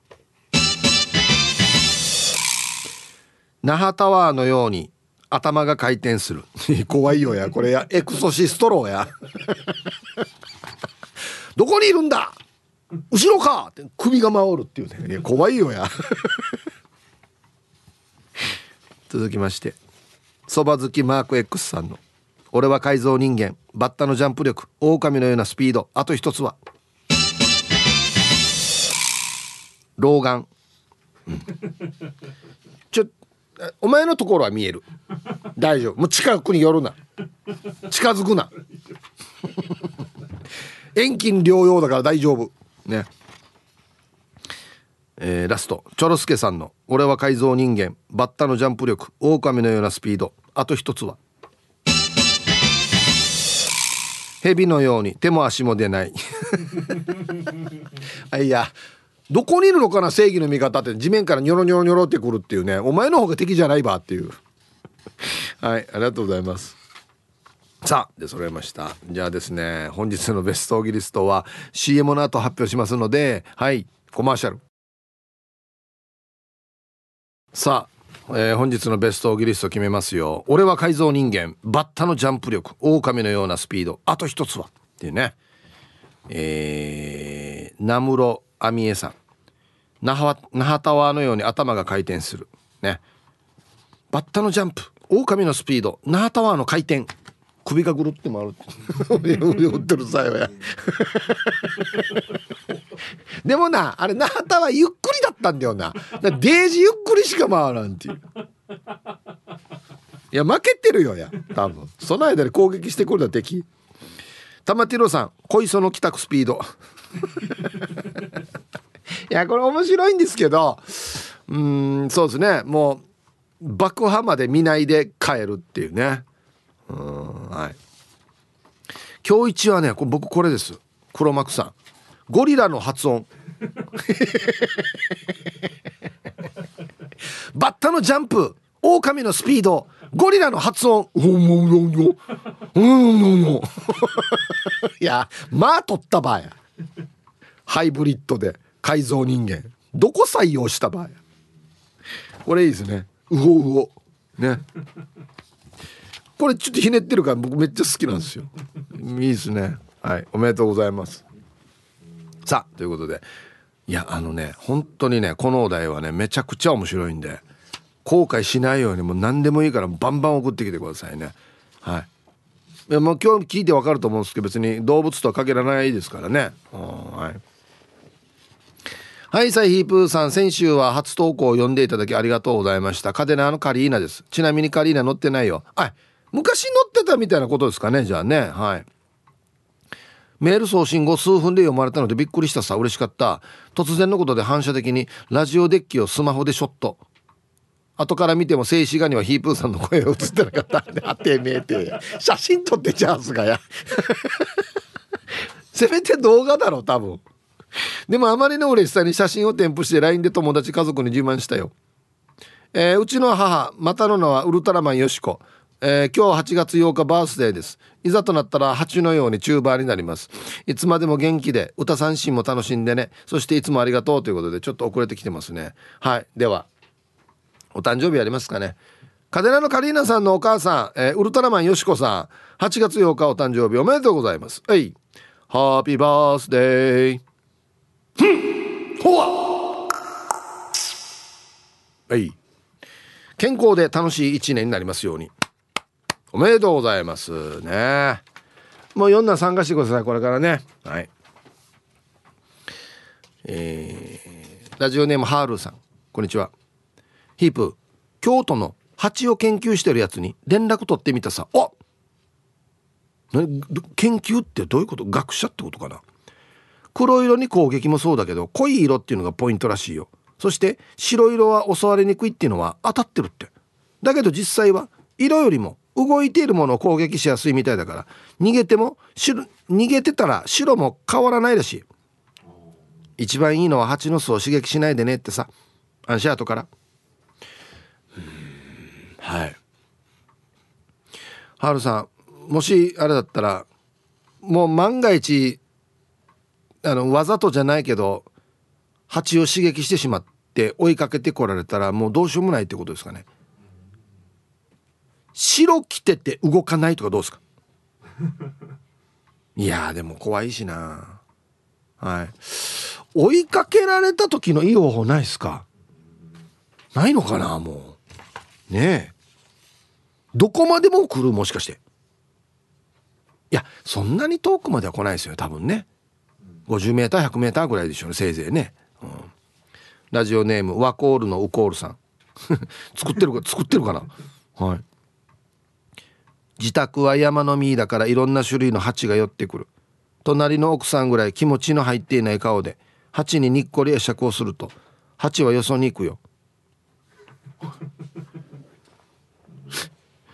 那覇タワーのように頭が回転する。怖いよや。これや。エクソシストローや。どこにいるんだ？後ろか！って首が回るっていうね。怖いよや。続きまして。そば好きマーク X さんの「俺は改造人間。バッタのジャンプ力。狼のようなスピード。あと一つは」老眼、うん、ちょお前のところは見える。大丈夫。もう近くに寄るな。近づくな。遠近療養だから大丈夫。ね。えー、ラスト。チョロスケさんの「俺は改造人間。バッタのジャンプ力。狼のようなスピード。あと一つは」蛇のように手も足も出ない。あ いやどこにいるのかな正義の味方って地面からニョロニョロニョロってくるっていうね。お前の方が敵じゃないばっていう。はいありがとうございます。さあで揃えました。じゃあですね本日のベストオギリストは CM の後発表しますのではいコマーシャル。さあ、えー、本日のベストギリスト決めますよ。俺は改造人間。バッタのジャンプ力。狼のようなスピード。あと一つはっていうね。えー、名室亜美恵さん。那覇那覇タワーのように頭が回転する。ね。バッタのジャンプ。狼のスピード。那覇タワーの回転。首がぐるって回る でもなあれ那覇タワーゆっくりだったんだよな。デージゆっくりしか回らんっていう。いや負けてるよや多分。その間に攻撃してくるだ敵。玉ティロさん小磯の帰宅スピード。いやこれ面白いんですけどうんそうですね。もう爆破まで見ないで帰るっていうね。うんはい。今日一はね僕これです。黒幕さん。ゴリラの発音。バッタのジャンプ。狼のスピード。ゴリラの発音。いやまあ取った場合ハイブリッドで。改造人間。どこ採用した場合これいいですね。うおうお。ね。これちょっとひねってるから僕めっちゃ好きなんですよ。いいですね。はい。おめでとうございます。さあということで。いやあのね本当にねこのお題はねめちゃくちゃ面白いんで後悔しないようにもう何でもいいからバンバン送ってきてくださいね。はい。いやもう今日聞いてわかると思うんですけど別に動物とは限らないですからね。はい。はいサイヒープーさん先週は初投稿を読んでいただきありがとうございました。カデナのカリーナです。ちなみにカリーナ乗ってないよ。はい。昔乗ってたみたいなことですかねじゃあね。はい。メール送信後数分で読まれたのでびっくりしたさ。嬉しかった。突然のことで反射的にラジオデッキをスマホでショット。後から見ても静止画にはヒープーさんの声が映ってなかった。んであてめえて。写真撮ってチャンスがや。せめて動画だろ多分。でもあまりの嬉しさに写真を添付して LINE で友達家族に自慢したよ。えー、うちの母またの名はウルトラマンよしこえー、今日8月8日バースデーです。いざとなったら蜂のようにチューバーになります。いつまでも元気で歌三振も楽しんでね。そしていつもありがとうということでちょっと遅れてきてますね。はい。ではお誕生日ありますかね。カデナのカリーナさんのお母さん、えー、ウルトラマンよしこさん。8月8日お誕生日おめでとうございます。はい。ハッピーバースデーほわ。はい。健康で楽しい一年になりますようにおめでとうございます。ね。もう4段参加してくださいこれからね。はい。えー、ラジオネームハールさん。こんにちは。ヒープ京都の蜂を研究してるやつに連絡取ってみたさ。あ研究ってどういうこと？学者ってことかな？黒色に攻撃もそうだけど濃い色っていうのがポイントらしいよ。そして白色は襲われにくいっていうのは当たってるって。だけど実際は色よりも動いているものを攻撃しやすいみたいだから逃げても逃げてたら白も変わらないらしい。一番いいのは蜂の巣を刺激しないでねってさアンシャートから。はい。ハルさんもしあれだったらもう万が一あのわざとじゃないけど蜂を刺激してしまって追いかけてこられたらもうどうしようもないってことですかね。白着てて動かないとかどうですか？いやでも怖いしな。はい。追いかけられた時のいい方法ないですか？ないのかなもう。ねえ。どこまでも来るもしかして。いやそんなに遠くまでは来ないですよ多分ね。50m100m ぐらいでしょうねせいぜいね、うん、ラジオネームワコールのウコールさん。作ってるか作ってるかな？はい。自宅は山の実だからいろんな種類の蜂が寄ってくる。隣の奥さんぐらい気持ちの入っていない顔で蜂ににっこり会釈をすると蜂はよそに行くよ。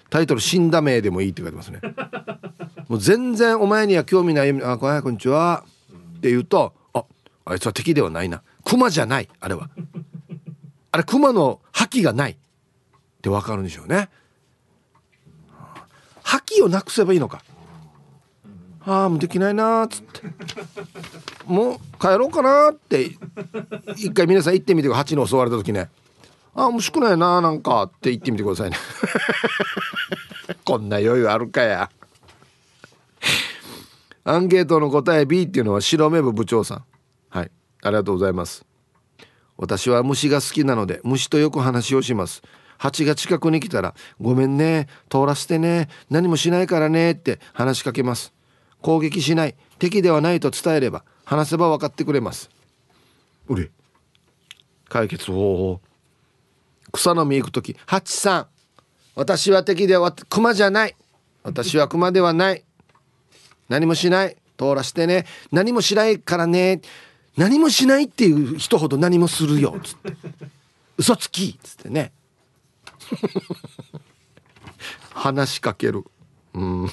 タイトル「死んだ名」でもいいって書いてますね。もう全然お前には興味ない「あこんにちは」って言うとああいつは敵ではないな。熊じゃないあれは。あれ熊の覇気がない。ってわかるんでしょうね。覇気をなくせばいいのか。ああもうできないなっつって。もう帰ろうかなって一回皆さん行ってみて蜂に襲われた時ね。ああもうしくないななんかって言ってみてくださいね。こんな余裕あるかや。アンケートの答え B っていうのは白目部部長さん。はい。ありがとうございます。私は虫が好きなので虫とよく話をします。蜂が近くに来たら「ごめんね通らせてね何もしないからね」って話しかけます。攻撃しない敵ではないと伝えれば話せば分かってくれます。うれ解決方法。草の実行く時「ハチさん私は敵では熊じゃない。私は熊ではない。何もしない通らしてね。何もしないからね。何もしないっていう人ほど何もするよつって。嘘つきっつってね 話しかける。うん。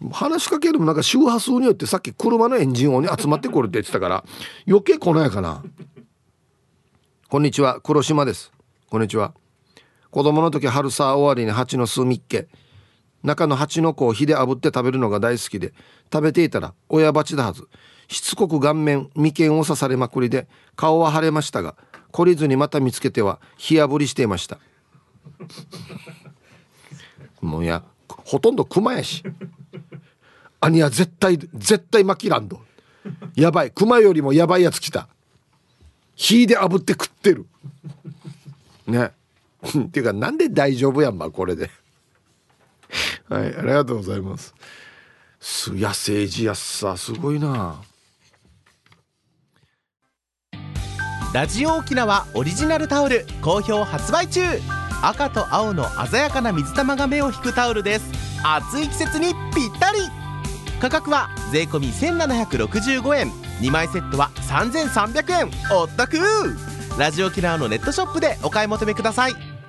話しかけるもなんか周波数によってさっき車のエンジン音に集まってくるって言ってたから余計来ないかな。こんにちは。黒島です。こんにちは。子供の時春さ終わりに蜂の巣みっけ。中の蜂の子を火で炙って食べるのが大好きで食べていたら親蜂だはず。しつこく顔面眉間を刺されまくりで顔は腫れましたが懲りずにまた見つけては火炙りしていました。もうやほとんど熊やし。兄は絶対絶対マキランドやばい熊よりもやばいやつ来た。火で炙って食ってる。ね。っ ていうかなんで大丈夫やんまこれで。はいありがとうございます。す野生児やさすごいな。ラジオ沖縄オリジナルタオル好評発売中。赤と青の鮮やかな水玉が目を引くタオルです。暑い季節にぴったり。価格は税込1765円。2枚セットは3300円。お得ラジオ沖縄のネットショップでお買い求めください。